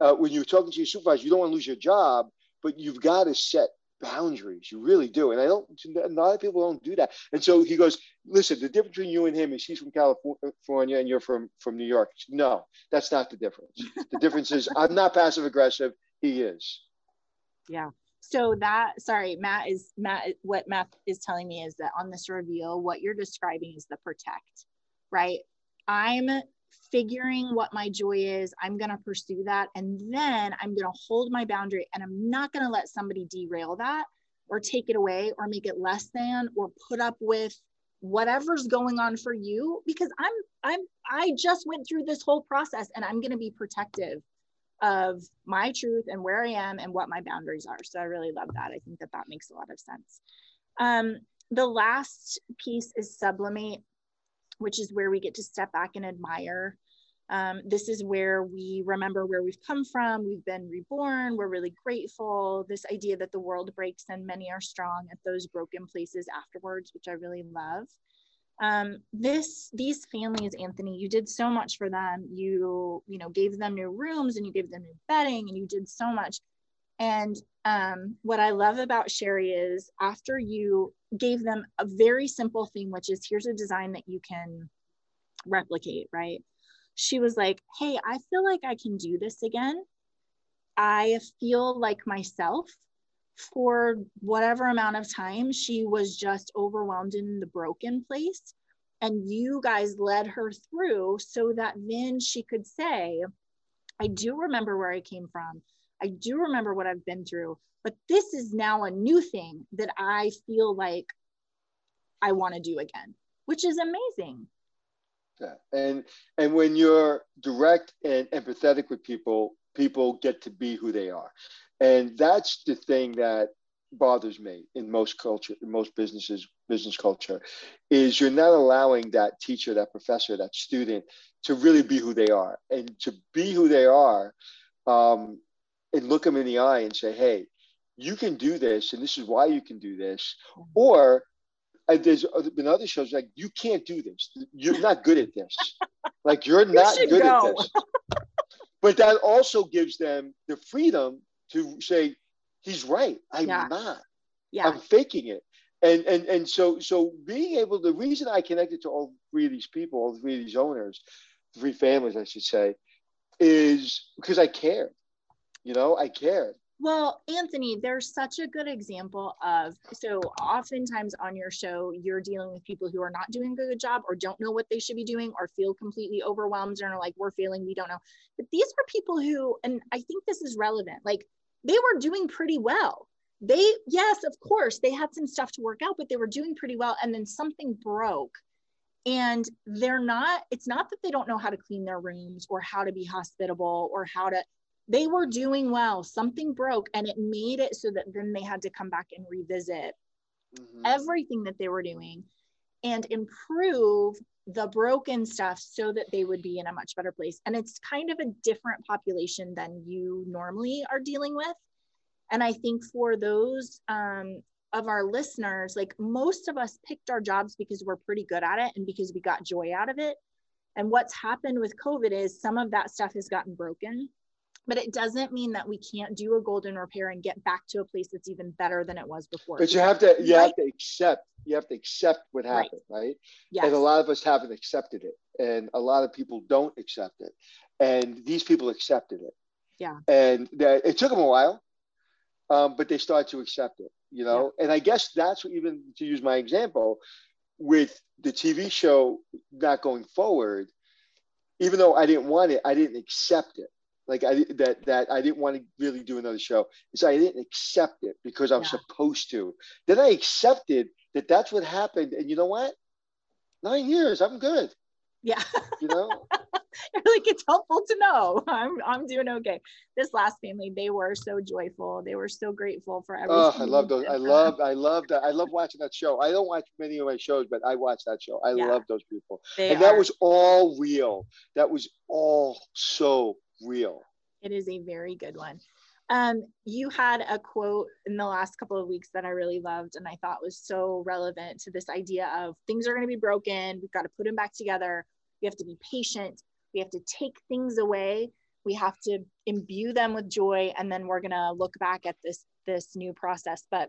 uh, when you're talking to your supervisor, you don't want to lose your job, but you've got to set boundaries. You really do. And I don't, a lot of people don't do that. And so he goes, listen, the difference between you and him is he's from California and you're from, from New York. No, that's not the difference. The difference is I'm not passive aggressive. He is. Yeah. So that, sorry, Matt is, Matt, what Matt is telling me is that on this reveal, what you're describing is the protect, right? I'm figuring what my joy is. I'm going to pursue that. And then I'm going to hold my boundary and I'm not going to let somebody derail that or take it away or make it less than or put up with whatever's going on for you because I'm I'm I just went through this whole process and I'm going to be protective of my truth and where I am and what my boundaries are. So I really love that. I think that that makes a lot of sense. Um, the last piece is sublimate which is where we get to step back and admire. Um, this is where we remember where we've come from. We've been reborn. We're really grateful. This idea that the world breaks and many are strong at those broken places afterwards, which I really love. Um, this these families, Anthony, you did so much for them. You you know gave them new rooms and you gave them new bedding and you did so much. And um, what I love about Sherry is after you gave them a very simple thing, which is here's a design that you can replicate, right? She was like, Hey, I feel like I can do this again. I feel like myself for whatever amount of time she was just overwhelmed in the broken place. And you guys led her through so that then she could say, I do remember where I came from. I do remember what I've been through, but this is now a new thing that I feel like I want to do again, which is amazing. Yeah. And and when you're direct and empathetic with people, people get to be who they are. And that's the thing that bothers me in most culture, in most businesses, business culture, is you're not allowing that teacher, that professor, that student to really be who they are. And to be who they are, um, and look them in the eye and say, hey, you can do this, and this is why you can do this. Or there's been other shows like, you can't do this. You're not good at this. like, you're not you good go. at this. but that also gives them the freedom to say, he's right. I'm yeah. not. Yeah. I'm faking it. And, and and so so being able the reason I connected to all three of these people, all three of these owners, three families, I should say, is because I cared you know i cared well anthony there's such a good example of so oftentimes on your show you're dealing with people who are not doing a good job or don't know what they should be doing or feel completely overwhelmed and are like we're failing we don't know. But these are people who and i think this is relevant like they were doing pretty well. They yes of course they had some stuff to work out but they were doing pretty well and then something broke. And they're not it's not that they don't know how to clean their rooms or how to be hospitable or how to they were doing well. Something broke and it made it so that then they had to come back and revisit mm-hmm. everything that they were doing and improve the broken stuff so that they would be in a much better place. And it's kind of a different population than you normally are dealing with. And i think for those um, of our listeners like most of us picked our jobs because we're pretty good at it and because we got joy out of it. And what's happened with covid is some of that stuff has gotten broken but it doesn't mean that we can't do a golden repair and get back to a place that's even better than it was before. But you have to you right? have to accept you have to accept what happened, right? right? Yes. And a lot of us haven't accepted it, and a lot of people don't accept it, and these people accepted it. Yeah. And that, it took them a while, um, but they started to accept it. You know, yeah. and I guess that's what, even to use my example with the TV show not going forward. Even though I didn't want it, I didn't accept it like I that that I didn't want to really do another show. So I didn't accept it because I'm yeah. supposed to. Then I accepted that that's what happened, and you know what? Nine years, I'm good. Yeah. You know. like it's helpful to know I'm I'm doing okay. This last family, they were so joyful. They were so grateful for everything. Oh, I love those. I love I love that. I love watching that show. I don't watch many of my shows, but I watch that show. I yeah. love those people. They and are. that was all real. That was all so real. It is a very good one. Um, you had a quote in the last couple of weeks that I really loved and I thought was so relevant to this idea of things are going to be broken. We've got to put them back together. We have to be patient. We have to take things away. We have to imbue them with joy. And then we're going to look back at this, this new process. But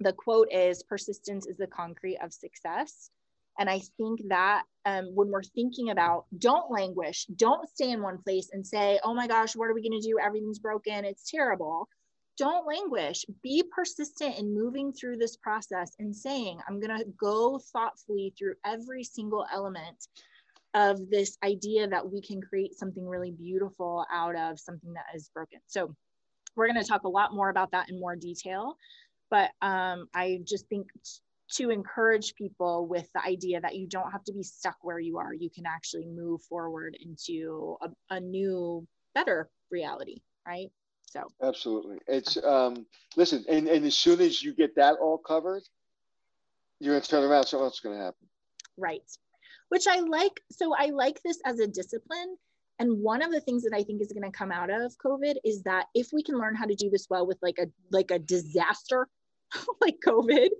the quote is persistence is the concrete of success. And I think that um, when we're thinking about don't languish, don't stay in one place and say, oh my gosh, what are we going to do? Everything's broken. It's terrible. Don't languish. Be persistent in moving through this process and saying, I'm going to go thoughtfully through every single element of this idea that we can create something really beautiful out of something that is broken. So, we're going to talk a lot more about that in more detail. But um, I just think to encourage people with the idea that you don't have to be stuck where you are. You can actually move forward into a, a new, better reality, right? So absolutely. It's um listen, and, and as soon as you get that all covered, you're gonna turn around, something else is gonna happen. Right. Which I like. So I like this as a discipline. And one of the things that I think is going to come out of COVID is that if we can learn how to do this well with like a like a disaster like COVID,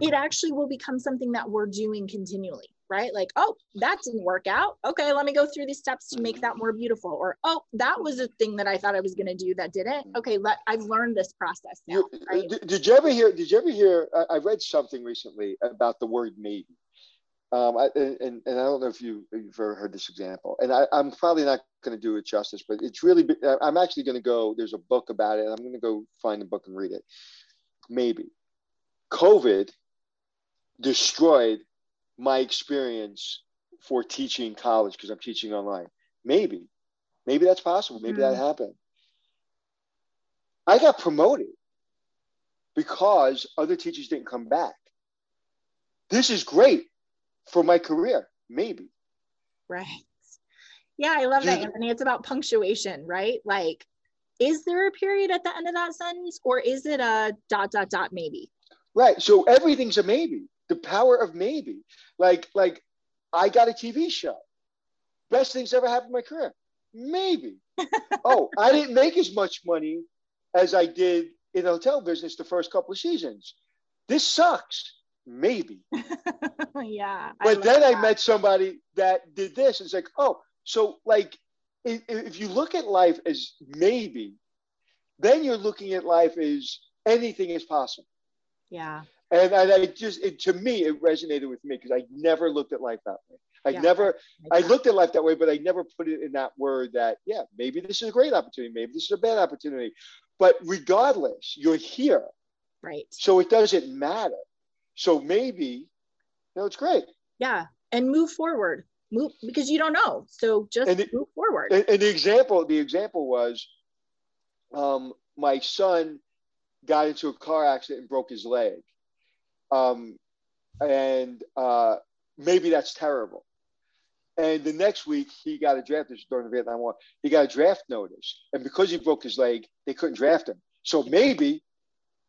it actually will become something that we're doing continually right? Like oh that didn't work out. Okay let me go through these steps to make that more beautiful. Or oh that was a thing that i thought i was going to do that didn't. Okay let i've learned this process now you, right? did, did, you ever hear did you ever hear I, I, read something recently about the word maybe um, I, and, and i don't know if you, have ever heard this example. And I, i'm probably not going to do it justice but it's really i'm actually going to go there's a book about it i'm going to go find the book and read it. Maybe. Covid destroyed my experience for teaching college because I'm teaching online. Maybe, maybe that's possible. Maybe mm. that happened. I got promoted because other teachers didn't come back. This is great for my career. Maybe. Right. Yeah, I love that, Anthony. It's about punctuation, right? Like, is there a period at the end of that sentence or is it a dot, dot, dot, maybe? Right. So everything's a maybe the power of maybe. Like, like I got a TV show. Best things ever happened in my career. Maybe. oh, I didn't make as much money as I did in the hotel business the first couple of seasons. This sucks. Maybe. yeah. But I then that. I met somebody that did this. And it's like, oh, so like if, if you look at life as maybe, then you're looking at life as anything is possible. Yeah and, and I just it, to me it resonated with me because I never looked at life that way. I yeah, never I looked at life that way, but I never put it in that word that yeah maybe this is a great opportunity, maybe this is a bad opportunity, but regardless, you're here, right? So it doesn't matter. So maybe you know it's great. Yeah, and move forward, move because you don't know. So just the, move forward. And, and the example the example was, um, my son got into a car accident and broke his leg um, and uh, maybe that's terrible. And the next week, he got a draft during the Vietnam War. He got a draft notice, and because he broke his leg, they couldn't draft him. So maybe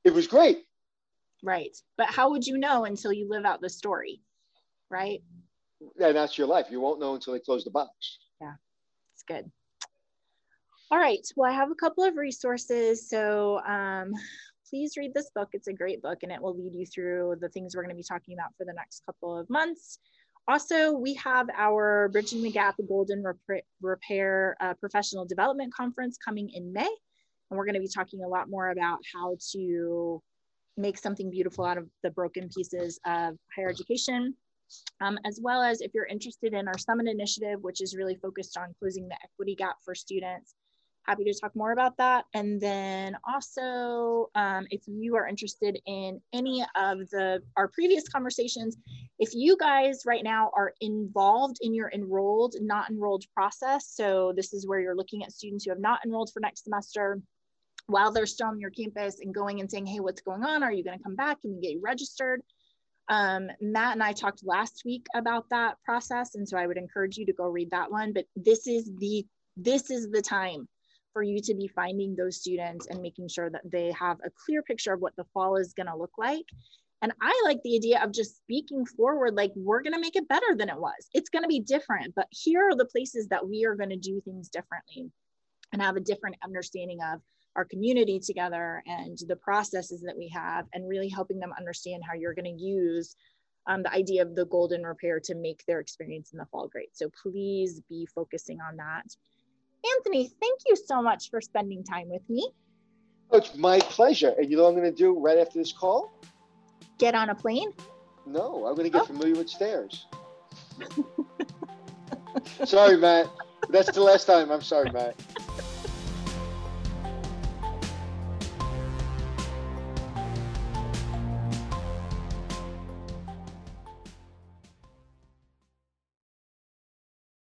it was great. Right, but how would you know until you live out the story, right? And that's your life. You won't know until they close the box. Yeah, it's good. All right. Well, I have a couple of resources. So um, please read this book. It's a great book and it will lead you through the things we're going to be talking about for the next couple of months. Also, we have our Bridging the Gap Golden Repair uh, Professional Development Conference coming in May. And we're going to be talking a lot more about how to make something beautiful out of the broken pieces of higher education. Um, as well as if you're interested in our summit initiative, which is really focused on closing the equity gap for students, happy to talk more about that. And then also, um, if you are interested in any of the our previous conversations, if you guys right now are involved in your enrolled, not enrolled process, so this is where you're looking at students who have not enrolled for next semester, while they're still on your campus and going and saying, hey, what's going on? Are you going to come back? Can we get registered? Um, Matt and I talked last week about that process. And so I would encourage you to go read that one, but this is the this is the time for you to be finding those students and making sure that they have a clear picture of what the fall is going to look like. And I like the idea of just speaking forward, like we're going to make it better than it was. It's going to be different, but here are the places that we are going to do things differently and have a different understanding of our community together and the processes that we have and really helping them understand how you're going to use um, the idea of the golden repair to make their experience in the fall great. So please be focusing on that. Anthony, thank you so much for spending time with me. Oh, it's my pleasure. And you know what I'm going to do right after this call? Get on a plane? No, I'm going to get oh. familiar with stairs. sorry, Matt. That's the last time. I'm sorry, Matt.